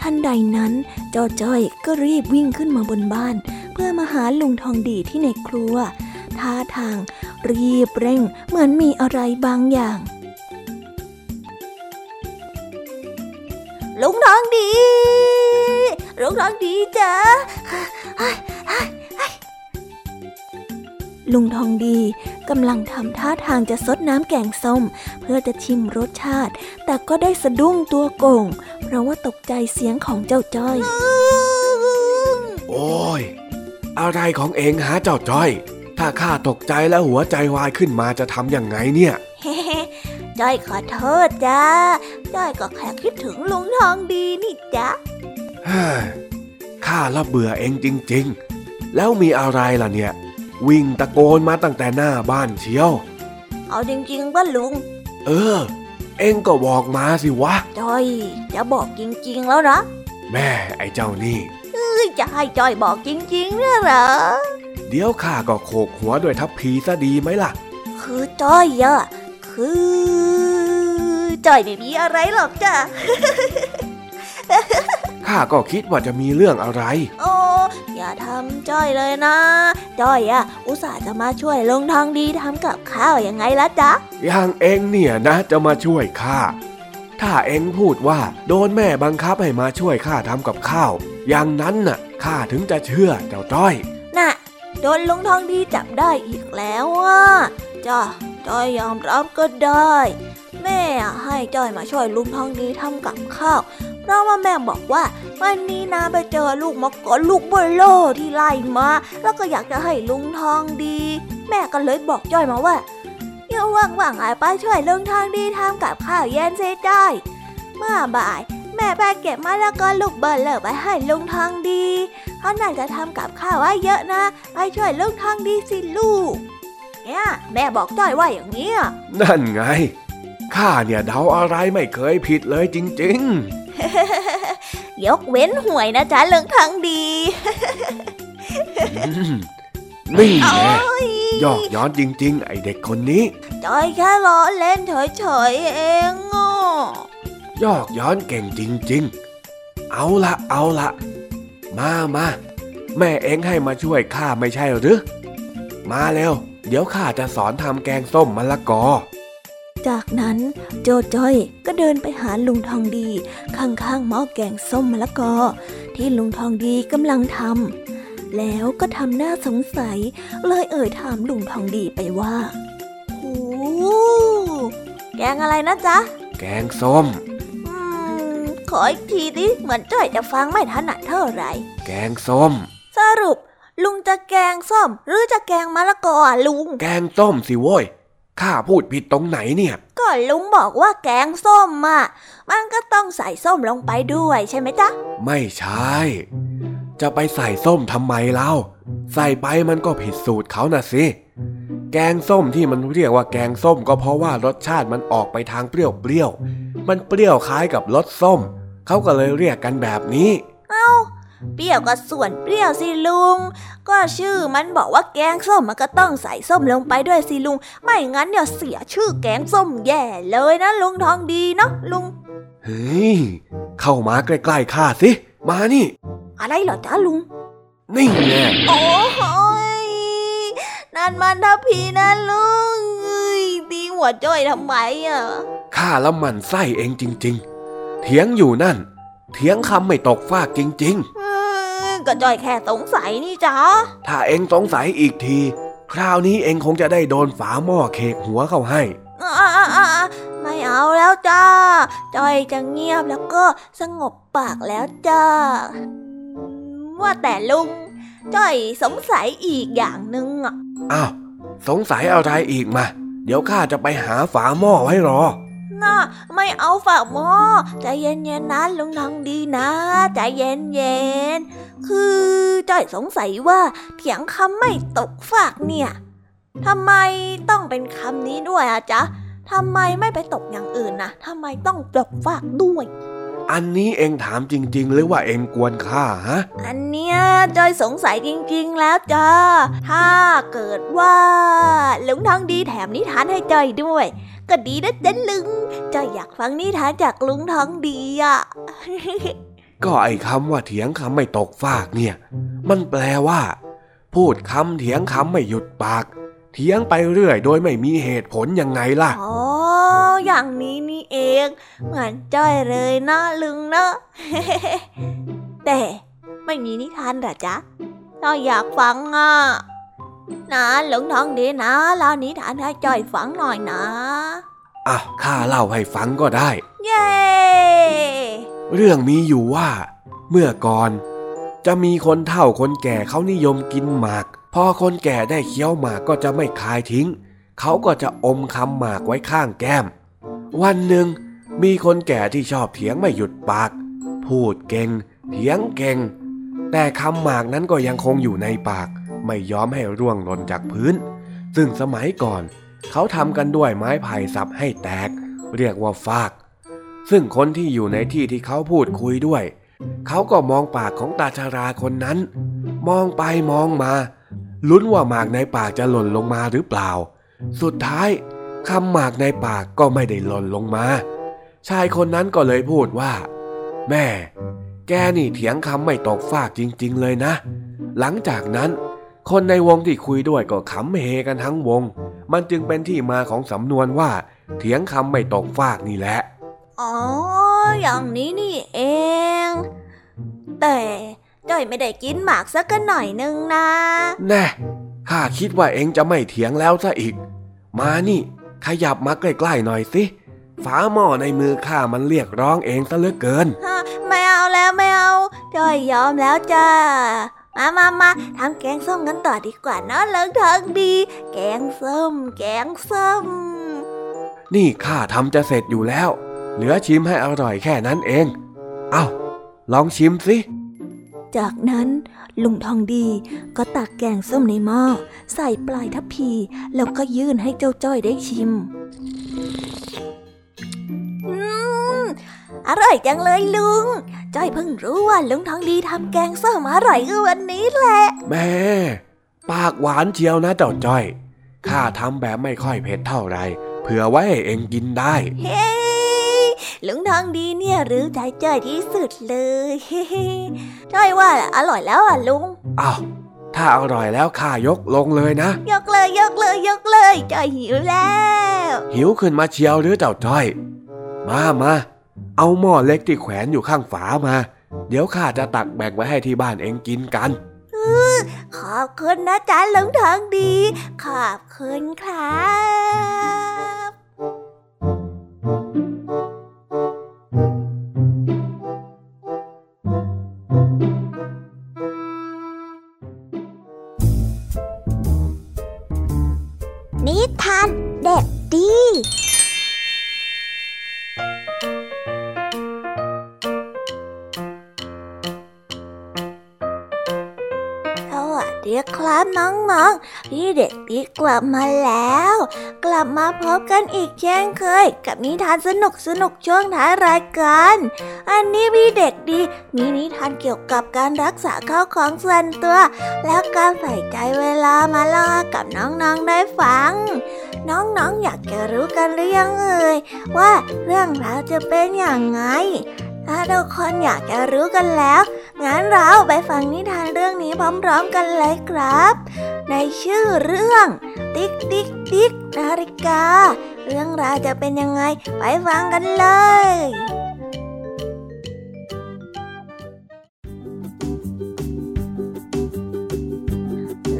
ท่านใดนั้นเจ้าจ้อยก็รีบวิ่งขึ้นมาบนบ้าน เพื่อมาหาลุงทองดีที่ในครัวท่าทางรีบเร่งเหมือนมีอะไรบางอย่าง ลุงทองดี ลุงทองดีจ้ะลุงทองดีกำลังทำท่าทางจะซดน้ำแกงส้ม เพื่อจะชิมรสชาติ แต่ก็ได้สะดุ้งตัวโก่ง เพราะว่าตกใจเสียงของเจ้าจ้อย โอ้ย อะไรของเองหาเจ้าจ้อย ถ้าข้าตกใจแล้วหัวใจวายขึ้นมาจะทำยังไงเนี่ย จ้อยขอโทษจ้า จ้อยก็แค่คิดถึงลุงทองดีนี่จ้ะเฮ้ยข้าละเบื่อเองจริง ๆ แล้วมีอะไรล่ะเนี่ย วิ่งตะโกนมาตั้งแต่หน้าบ้านเชียว เอาจริงๆว่าลุง เออ เองก็บอกมาสิวะ จ้อย จะบอกจริง ๆ แล้วนะแม่ไอ้เจ้านี่เอ้ยจะให้จ้อยบอกจริงๆเนี่ยเหรอ เดี๋ยวข้าก็โขกหัวด้วยทัพพีซะดีไหมล่ะ คือจ้อยอะคือ จ้อยไม่มีอะไรหรอกจ้ะข้าก็คิดว่าจะมีเรื่องอะไร โอ้อย่าทำจ้อยเลยนะ จ้อยอะอุตส่าห์จะมาช่วยลงทางดีทำกับข้าวยังไงละจ๊ะอย่างเองเนี่ยนะจะมาช่วยข้าถ้าเองพูดว่าโดนแม่บังคับให้มาช่วยข้าทำกับข้าว อย่างนั้นน่ะข้าถึงจะเชื่อเจ้าจ้อย น่ะ โดนลุงทองดีจับได้อีกแล้วอะจ้ะ จ้อยยอมรับก็ได้ แม่ให้จ้อยมาช่วยลุงทองดีทำกับข้าว เพราะว่าแม่บอกว่า วันนี้นะไปเจอลูกมะกอลูกเบลโลที่ไล่มา แล้วก็อยากจะให้ลุงทองดี แม่ก็เลยบอกจ้อยมาว่าเดี๋ยวว่างๆไอ้ไปช่วยลุงทองดีทำกับข้าวเย็นเสียจ้อย เมื่อบ่ายแม่ไปเก็บมะละกอลูกเบลเลอไปให้ลุงทองดี เขาน่าจะทำกับข้าวไว้เยอะนะ ไปช่วยลุงทองดีสิลูก เนี่ยแม่บอกจ้อยว่าอย่างนี้ยนั่นไง ข้าเนี่ยเดาอะไรไม่เคยผิดเลยจริงยกเว้นหวยนะจ๊ะลุงทองดีๆอืมนี่แน่ยอกย้อนจริง ๆ ไอเด็กคนนี้จอยแค่ล้อเล่นเฉยๆเองอะยอกย้อนเก่งจริง ๆ เอาละเอาละมามาแม่เอ็งให้มาช่วยข้าไม่ใช่หรือ มาเร็ว เดี๋ยวข้าจะสอนทำแกงส้มมะละกอ จากนั้นโจจ้อยก็เดินไปหาลุงทองดี ข้างๆหม้อแกงส้มมะละกอ ที่ลุงทองดีกำลังทำแล้วก็ทำหน้าสงสัย เลยเอ่ยถามลุงทองดีไปว่าโอ้แกงอะไรนะจ๊ะ แกงส้มอืมขออีกทีดิเหมือนจ้อยจะฟังไม่ถนัดเท่าไหร่ แกงส้ม สรุป ลุงจะแกงส้ม หรือจะแกงมะละกออะลุง แกงส้มสิโว้ยข้าพูดผิดตรงไหนเนี่ย ก็ลุงบอกว่าแกงส้มอะ มันก็ต้องใส่ส้มลงไปด้วยใช่ไหมจ๊ะ ไม่ใช่ จะไปใส่ส้มทำไมเล่า ใส่ไปมันก็ผิดสูตรเขาน่ะสิ แกงส้มที่มันเรียกว่าแกงส้มก็เพราะว่ารสชาติมันออกไปทางเปรี้ยวๆมันเปรี้ยวคล้ายกับรสส้ม เขาก็เลยเรียกกันแบบนี้ เปรี้ยวก็ส่วนเปรี้ยวสิลุง ก็ชื่อมันบอกว่าแกงส้มมันก็ต้องใส่ส้มลงไปด้วยสิลุง ไม่งั้นเดี๋ยวเสียชื่อแกงส้มแย่เลยนะลุงทองดีเนาะลุง เฮ้ย เข้ามาใกล้ๆข้าสิ มานี่ อะไรเหรอจ๊ะลุง นี่แน่โอ้ยนั่นมันทัพพีนะลุงเอ้ยตีหัวจ้อยทำไมอะข้าละหมันไส้เองจริง ๆ เถียงอยู่นั่น เถียงคำไม่ตกฟากจริงเออก็จ้อยแค่สงสัยนี่จ๊ะๆถ้าเองสงสัยอีกที คราวนี้เองคงจะได้โดนฝาหม้อเคกหัวเข้าให้อ่าๆๆไม่เอาแล้วจ้า จอยจะเงียบแล้วก็สงบปากแล้วจ้า ว่าแต่ลุงจ้อยสงสัยอีกอย่างหนึ่งอะ อ้าว สงสัยอะไรอีกมา เดี๋ยวข้าจะไปหาฝาหม้อไว้รอ น่าไม่เอาฝากหม้อใจเย็นๆนะลุงทองดีนะใจเย็นๆคือจ้อยสงสัยว่าเถียงคำไม่ตกฝากเนี่ยทำไมต้องเป็นคำนี้ด้วยอะจ๊ะทำไมไม่ไปตกอย่างอื่นนะทำไมต้องตกฝากด้วย อันนี้เองถามจริง ๆ หรือว่าเองกวนข้าฮะ อันเนี้ยจอยสงสัยจริง ๆ แล้วจ้าถ้าเกิดว่าลุงทองดีแถมนิทานให้จอยด้วย ก็ดีนะจ๊ะลุงจอยอยากฟังนิทานจากลุงทองดีอะ ก็ไอ้คำว่าเถียงคำไม่ตกฟากเนี่ย มันแปลว่า พูดคำเถียงคำไม่หยุดปาก เถียงไปเรื่อยโดยไม่มีเหตุผลยังไงล่ะ อ๋อ อย่างนี้นี่เองเหมือนจ้อยเลยนะลุงนะ แต่ไม่มีนิทานเหรอจ๊ะจ้อยอยากฟังอะ นะลุงทองดีนะเล่านิทานให้จ้อยฟังหน่อยนะ อะข้าเล่าให้ฟังก็ได้ เย้ เรื่องมีอยู่ว่า เมื่อก่อน จะมีคนเฒ่าคนแก่เขานิยมกินหมาก พอคนแก่ได้เคี้ยวหมากก็จะไม่คายทิ้ง เขาก็จะอมคำหมากไว้ข้างแก้ม วันหนึ่ง มีคนแก่ที่ชอบเถียงไม่หยุดปาก พูดเก่ง เถียงเก่ง แต่คำหมากนั้นก็ยังคงอยู่ในปาก ไม่ยอมให้ร่วงหล่นจากพื้น ซึ่งสมัยก่อน เขาทำกันด้วยไม้ไผ่สับให้แตก เรียกว่าฟาก ซึ่งคนที่อยู่ในที่ที่เขาพูดคุยด้วย เขาก็มองปากของตาชาราคนนั้น มองไปมองมา ลุ้นว่าหมากในปากจะหล่นลงมาหรือเปล่า สุดท้ายคำหมากในปากก็ไม่ได้หล่นลงมา ชายคนนั้นก็เลยพูดว่า แม่ แกนี่เถียงคำไม่ตกฟากจริง ๆ เลยนะ หลังจากนั้น คนในวงที่คุยด้วยก็ขำเฮกันทั้งวง มันจึงเป็นที่มาของสำนวนว่า เถียงคำไม่ตกฟากนี่แหละ อ๋อ อย่างนี้นี่เอง แต่จ้อยไม่ได้กินหมากสักหน่อยนึงนะ แน่ข้าคิดว่าเองจะไม่เถียงแล้วซะอีก มานี่ ขยับมาใกล้ๆหน่อยสิ ฝาหม้อในมือข้ามันเรียกร้องเองซะเหลือเกินฮะไม่เอาแล้วไม่เอา จ้อยยอมแล้วจ้า มามามาทำแกงส้มกันต่อดีกว่านะเลิกทางดี แกงส้ม แกงส้ม นี่ข้าทำจะเสร็จอยู่แล้ว เหลือชิมให้อร่อยแค่นั้นเอง เอา้า ลองชิมสิจากนั้นลุงทองดีก็ตักแกงส้มในหม้อใส่ปลายทัพพี แล้วก็ยื่นให้เจ้าจ้อยได้ชิม อืม อร่อยจังเลยลุง จ้อยเพิ่งรู้ว่าลุงทองดีทำแกงส้มอร่อยก็วันนี้แหละ แม่ ปากหวานเชียวนะเจ้าจ้อย ข้าทำแบบไม่ค่อยเผ็ดเท่าไหรเผื่อไว้ให้เองกินได้ เฮ้ลุงทองดีเนี่ยรู้ใจจ้อยที่สุดเลยเฮ้จ้อยว่าอร่อยแล้วอะลุง อ้าวถ้าอร่อยแล้วข้ายกลงเลยนะ ยกเลยยกเลยยกเลยจ้อยหิวแล้ว หิวขึ้นมาเชียวหรือเจ้าจ้อย มามา เอาหม้อเล็กที่แขวนอยู่ข้างฝามา เดี๋ยวข้าจะตักแบ่งไว้ให้ที่บ้านเองกินกันขอบคุณนะจ๊ะหลงทางดี ขอบคุณครับ ลับมาแล้ว กลับมาพบกันอีกเช่นเคย กับนิทานสนุกสนุกช่วงท้ายรายการ อันนี้พี่เด็กดี มีนิทานเกี่ยวกับการรักษาข้าวของส่วนตัว แล้วการใส่ใจเวลามาเล่ากับน้องๆได้ฟัง น้องๆออยากจะรู้กันหรือยังเอ่ยว่าเรื่องราวจะเป็นอย่างไงถ้าทุกคนอยากจะรู้กันแล้ว งั้นเราไปฟังนิทานเรื่องนี้พร้อม ๆ กันเลยครับ ในชื่อเรื่อง ติ๊กติ๊กติ๊กนาฬิกา เรื่องราวจะเป็นยังไงไปฟังกันเลย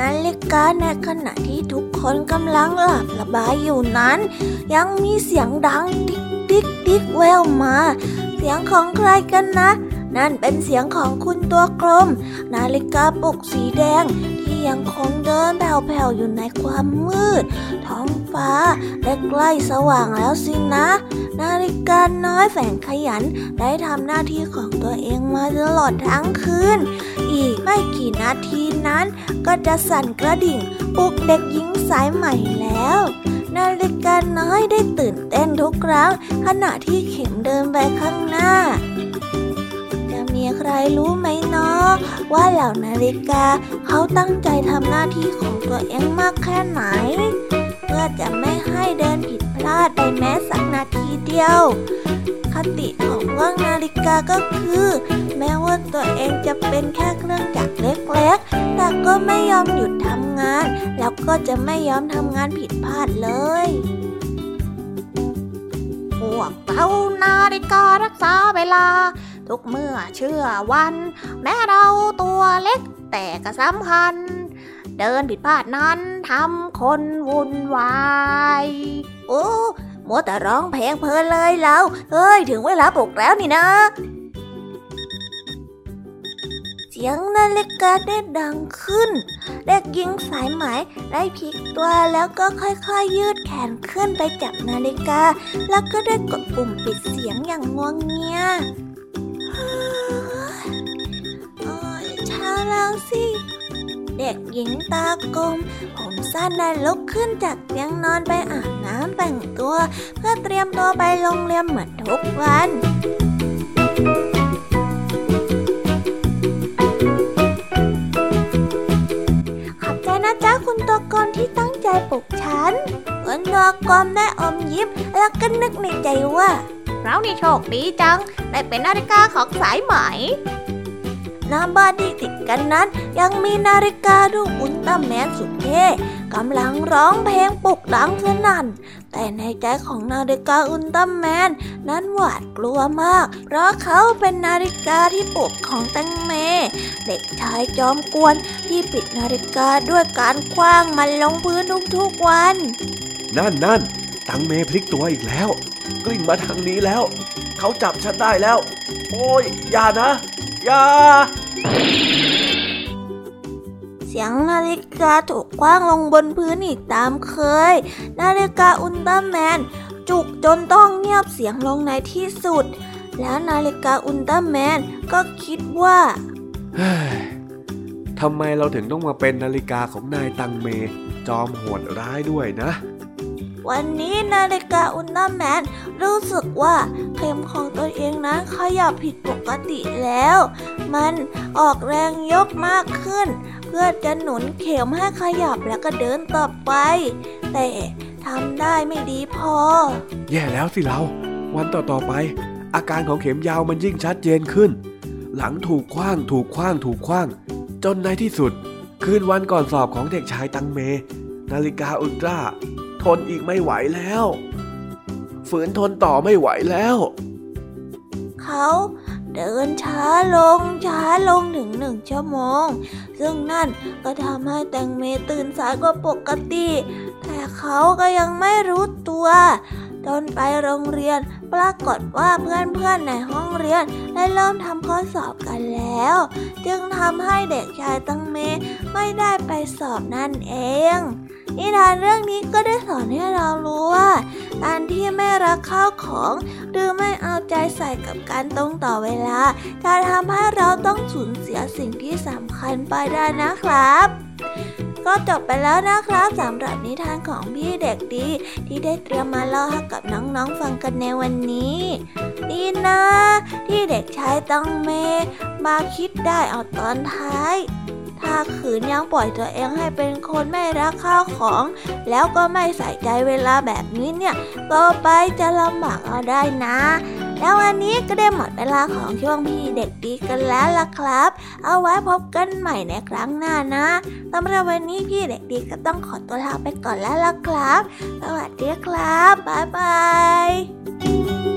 นาฬิกาในขณะที่ทุกคนกำลังหลับสบายอยู่นั้น ยังมีเสียงดังติ๊กติ๊กติ๊กแว่วมา เสียงของใครกันนะ นั่นเป็นเสียงของคุณตัวกลม นาฬิกาปลุกสีแดง ยังคงเดินแผ่วๆอยู่ในความมืด ท้องฟ้าได้ใกล้สว่างแล้วสินะ นาฬิกาน้อยแสนขยันได้ทำหน้าที่ของตัวเองมาตลอดทั้งคืน อีกไม่กี่นาทีนั้น ก็จะสั่นกระดิ่งปลุกเด็กหญิงสายใหม่แล้วนาฬิกาน้อยได้ตื่นเต้นทุกครั้งขณะที่เข็มเดินไปข้างหน้า ใครรู้ไหมเนาะว่าเหล่านาฬิกาเขาตั้งใจทำหน้าที่ของตัวเองมากแค่ไหน เพื่อจะไม่ให้เดินผิดพลาดไปแม้สักนาทีเดียว คติของพวกนาฬิกาก็คือ แม้ว่าตัวเองจะเป็นแค่เครื่องจักรเล็กๆ แต่ก็ไม่ยอมหยุดทำงาน แล้วก็จะไม่ยอมทำงานผิดพลาดเลยพวกเรานาฬิการักษาเวลา ทุกเมื่อเชื่อวัน แม้เราตัวเล็กแต่ก็สำคัญ เดินผิดพลาดนั้นทำคนวุ่นวายโอ้มัวแต่ร้องเพลงเพลินเลยเราเฮ้ย ถึงเวลาปลุกแล้วนี่นะ เสียงนาฬิกาได้ดังขึ้น เด็กหญิงสายไหมได้พลิกตัวแล้วก็ค่อยๆยืดแขนขึ้นไปจับนาฬิกา แล้วก็ได้กดปุ่มปิดเสียงอย่างงวงเงียโอ้ย เช้าแล้วสิ เด็กหญิงตากลม ผมสั้นนั้นลุกขึ้นจากเตียงนอนไปอาบน้ำแต่งตัว เพื่อเตรียมตัวไปโรงเรียนเหมือนทุกวันขอบใจนะจ๊ะคุณตัวกรที่ตั้งใจปลุกฉันคุณตัวกรได้อมยิ้มแล้วก็นึกในใจว่า เรานี่โชคดีจัง ได้เป็นนาฬิกาของสายไหมหน้าบ้านที่ติดกันนั้น ยังมีนาฬิการูปอุลตร้าแมนสุดเท่กำลังร้องเพลงปลุกดังสนั่น แต่ในใจของนาฬิกาอุลตร้าแมน นั้นหวาดกลัวมาก เพราะเขาเป็นนาฬิกาที่ปลุกของแตงเม เด็กชายจอมกวนที่ปิดนาฬิกาด้วยการคว้างมันลงพื้นทุกๆวัน นั่นนั่น ตังเมพลิกตัวอีกแล้ว กลิ้งมาทางนี้แล้ว เขาจับฉันได้แล้ว โอ้ยอย่านะอย่าเสียงนาฬิกาถูกคว้างลงบนพื้นอีกตามเคย นาฬิกาอุลตร้าแมน จุกจนต้องเงียบเสียงลงในที่สุด แล้วนาฬิกาอุลตร้าแมนก็คิดว่าเฮ้ยทำไมเราถึงต้องมาเป็นนาฬิกาของนายตังเม จอมโหดร้ายด้วยนะ วันนี้นาฬิกาอุลตร้าแมนรู้สึกว่าเข็มของตัวเองนั้นขยับผิดปกติแล้ว มันออกแรงยกมากขึ้น เพื่อจะหนุนเข็มให้ขยับแล้วก็เดินต่อไป แต่ทำได้ไม่ดีพอ แย่แล้วสิเราวันต่อๆไป อาการของเข็มยาวมันยิ่งชัดเจนขึ้น หลังถูกคว้างถูกคว้างถูกคว้าง จนในที่สุด คืนวันก่อนสอบของเด็กชายตังเม นาฬิกาอุลตร้า ทนอีกไม่ไหวแล้ว ฝืนทนต่อไม่ไหวแล้ว เขาเดินช้าลงช้าลงถึงหนึ่งชั่วโมง ซึ่งนั่นก็ทำให้แตงเมตื่นสายกว่าปกติ แต่เขาก็ยังไม่รู้ตัว จนไปโรงเรียน ปรากฏว่าเพื่อนๆในห้องเรียนได้เริ่มทำข้อสอบกันแล้ว จึงทำให้เด็กชายตังเมไม่ได้ไปสอบนั่นเองนิทานเรื่องนี้ก็ได้สอนให้เรารู้ว่าการที่ไม่รักข้าวของ หรือไม่เอาใจใส่กับการตรงต่อเวลา จะทำให้เราต้องสูญเสียสิ่งที่สำคัญไปได้นะครับ ก็จบไปแล้วนะครับสำหรับนิทานของพี่เด็กดี ที่ได้เตรียมมาเล่าให้กับน้องๆฟังกันในวันนี้ดีนะ ที่เด็กชายตังเมมาคิดได้เอาตอนท้าย ถ้าขืนยังปล่อยตัวเองให้เป็นคนไม่รักข้าวของ แล้วก็ไม่ใส่ใจเวลาแบบนี้เนี่ยต่อไปจะลำบากเอาได้นะ แล้ววันนี้ก็ได้หมดเวลาของช่วงพี่เด็กดีกันแล้วล่ะครับ เอาไว้พบกันใหม่ในครั้งหน้านะสำหรับวันนี้พี่เด็กดีก็ต้องขอตัวลาไปก่อนแล้วล่ะครับ สวัสดีครับ บ๊ายบาย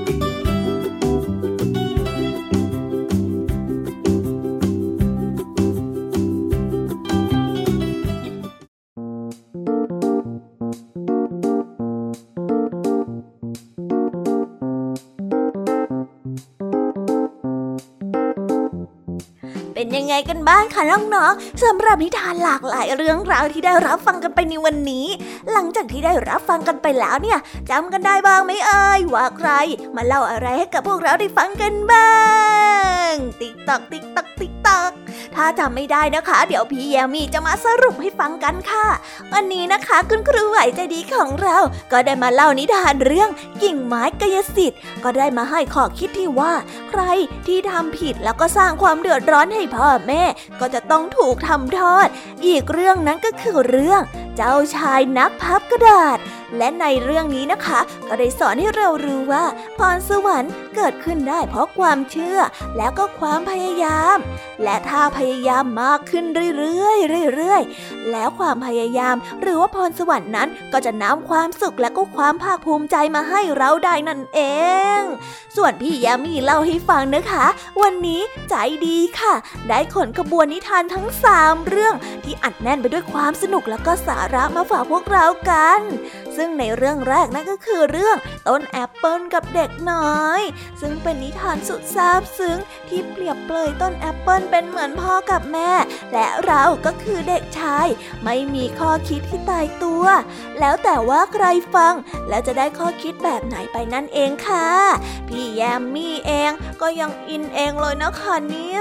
ยังไงกันบ้างคะน้องๆสำหรับนิทานหลากหลายเรื่องราวที่ได้รับฟังกันไปในวันนี้ หลังจากที่ได้รับฟังกันไปแล้วเนี่ยจำกันได้บ้างไหมเอ่ยว่าใคร มาเล่าอะไรให้กับพวกเราได้ฟังกันบ้าง ติ๊กตอกติ๊กตอกติ๊กตอก ถ้าจำไม่ได้นะคะ เดี๋ยวพี่แยมมี่จะมาสรุปให้ฟังกันค่ะ วันนี้นะคะคุณครูไหวใจดีของเรา ก็ได้มาเล่านิทานเรื่องกิ่งไม้กายสิทธิ์ ก็ได้มาให้ข้อคิดที่ว่า ใครที่ทำผิดแล้วก็สร้างความเดือดร้อนให้พ่อแม่ ก็จะต้องถูกทำโทษ อีกเรื่องนั้นก็คือเรื่อง เจ้าชายนักพับกระดาษ และในเรื่องนี้นะคะ ก็ได้สอนให้เรารู้ว่าพรสวรรค์เกิดขึ้นได้เพราะความเชื่อ แล้วก็ความพยายาม และถ้าพยายามมากขึ้นเรื่อยๆเรื่อยๆแล้วความพยายาม หรือว่าพรสวรรค์นั้นก็จะนำความสุขและก็ความภาคภูมิใจมาให้เราได้นั่นเอง ส่วนพี่แยมมี่เล่าให้ฟังนะคะ วันนี้ใจดีค่ะ ได้ขนขบวนนิทานทั้ง 3 เรื่องที่อัดแน่นไปด้วยความสนุกและก็สาระมาฝากพวกเรากันซึ่งในเรื่องแรกนั่นก็คือเรื่องต้นแอปเปิลกับเด็กน้อย ซึ่งเป็นนิทานสุดซาบซึ้งที่เปรียบเปรยต้นแอปเปิลเป็นเหมือนพ่อกับแม่ และเราก็คือเด็กชาย ไม่มีข้อคิดที่ตายตัว แล้วแต่ว่าใครฟัง แล้วจะได้ข้อคิดแบบไหนไปนั่นเองค่ะ พี่แยมมี่เองก็ยังอินเองเลยนะคะเนี่ย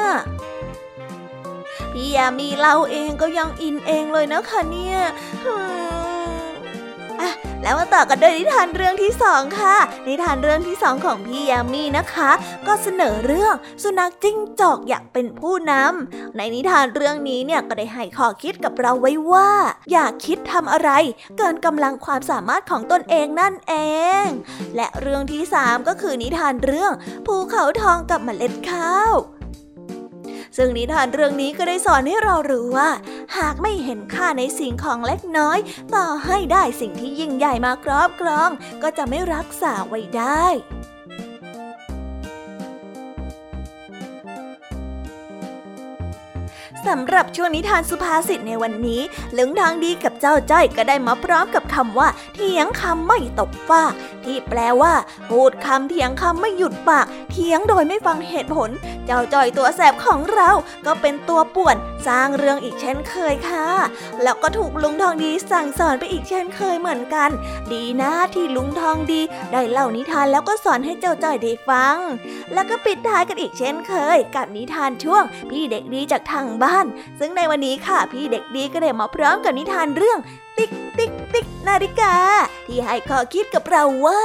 พี่ยมมี่เล่าเองก็ยังอินเองเลยนะคะเนี่ย อะแล้วมาต่อกันด้วยนิทานเรื่องที่สองค่ะ นิทานเรื่องที่สองของพี่ยมมี่นะคะ ก็เสนอเรื่องสุนัขจิ้งจอกอยากเป็นผู้นำในนิทานเรื่องนี้เนี่ยก็ได้ให้ข้อคิดกับเราไว้ว่า อย่าคิดทำอะไร เกินกำลังความสามารถของตนเองนั่นเอง และเรื่องที่สามก็คือนิทานเรื่องภูเขาทองกับเมล็ดข้าว ซึ่งนิทานเรื่องนี้ก็ได้สอนให้เรารู้ว่า หากไม่เห็นค่าในสิ่งของเล็กน้อย ต่อให้ได้สิ่งที่ยิ่งใหญ่มาครอบครอง ก็จะไม่รักษาไว้ได้สำหรับช่วงนิทานสุภาษิตในวันนี้ลุงทองดีกับเจ้าจ้อยก็ได้มาพร้อมกับคำว่าเถียงคำไม่ตกฟาก ที่แปลว่า พูดคำเถียงคำไม่หยุดปาก เถียงโดยไม่ฟังเหตุผล เจ้าจ้อยตัวแสบของเรา ก็เป็นตัวป่วน สร้างเรื่องอีกเช่นเคยค่ะ แล้วก็ถูกลุงทองดีสั่งสอนไปอีกเช่นเคยเหมือนกัน ดีนะที่ลุงทองดี ได้เล่านิทานแล้วก็สอนให้เจ้าจ้อยได้ฟัง แล้วก็ปิดท้ายกันอีกเช่นเคย กับนิทานช่วง พี่เด็กดีจากทางบ้าน ซึ่งในวันนี้ค่ะ พี่เด็กดีก็ได้มาพร้อมกับนิทานเรื่อง ติ๊กติ๊ก ติ๊กนาฬิกา ที่ให้ข้อคิดกับเราว่า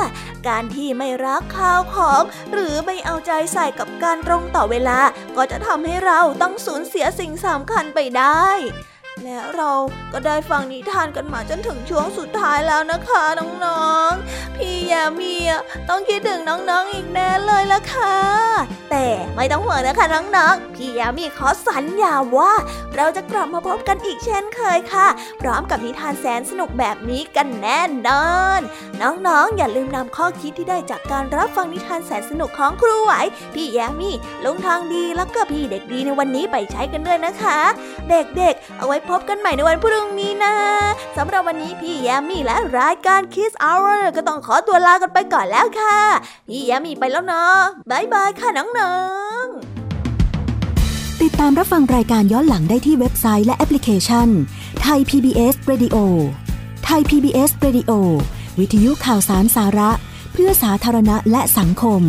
การที่ไม่รักข้าวของ หรือไม่เอาใจใส่กับการตรงต่อเวลา ก็จะทำให้เราต้องสูญเสียสิ่งสำคัญไปได้ และเราก็ได้ฟังนิทานกันมาจนถึงช่วงสุดท้ายแล้วนะคะน้องๆ พี่ยามีต้องคิดถึงน้องๆอีกแน่เลยละค่ะ แต่ไม่ต้องห่วงนะคะน้องๆ พี่ยามีขอสัญญาว่า เราจะกลับมาพบกันอีกเช่นเคยค่ะ พร้อมกับนิทานแสนสนุกแบบนี้กันแน่นอน น้องๆ อย่าลืมนำข้อคิดที่ได้จากการรับฟังนิทานแสนสนุกของครูไหว พี่แยมมี่ลุงทางดีแล้วก็พี่เด็กดีในวันนี้ไปใช้กันด้วยนะคะ เด็กๆ เอาไว้พบกันใหม่ในวันพรุ่งนี้นะสำหรับวันนี้พี่แยมมี่และรายการ Kids Hour ก็ต้องขอตัวลากันไปก่อนแล้วค่ะ พี่แยมมี่ไปแล้วเนาะ bye bye ค่ะน้องๆ ติดตามรับฟังรายการย้อนหลังได้ที่เว็บไซต์และแอปพลิเคชันไทย PBS Radio ไทย PBS Radio วิทยุข่าวสารสาระ เพื่อสาธารณะและสังคม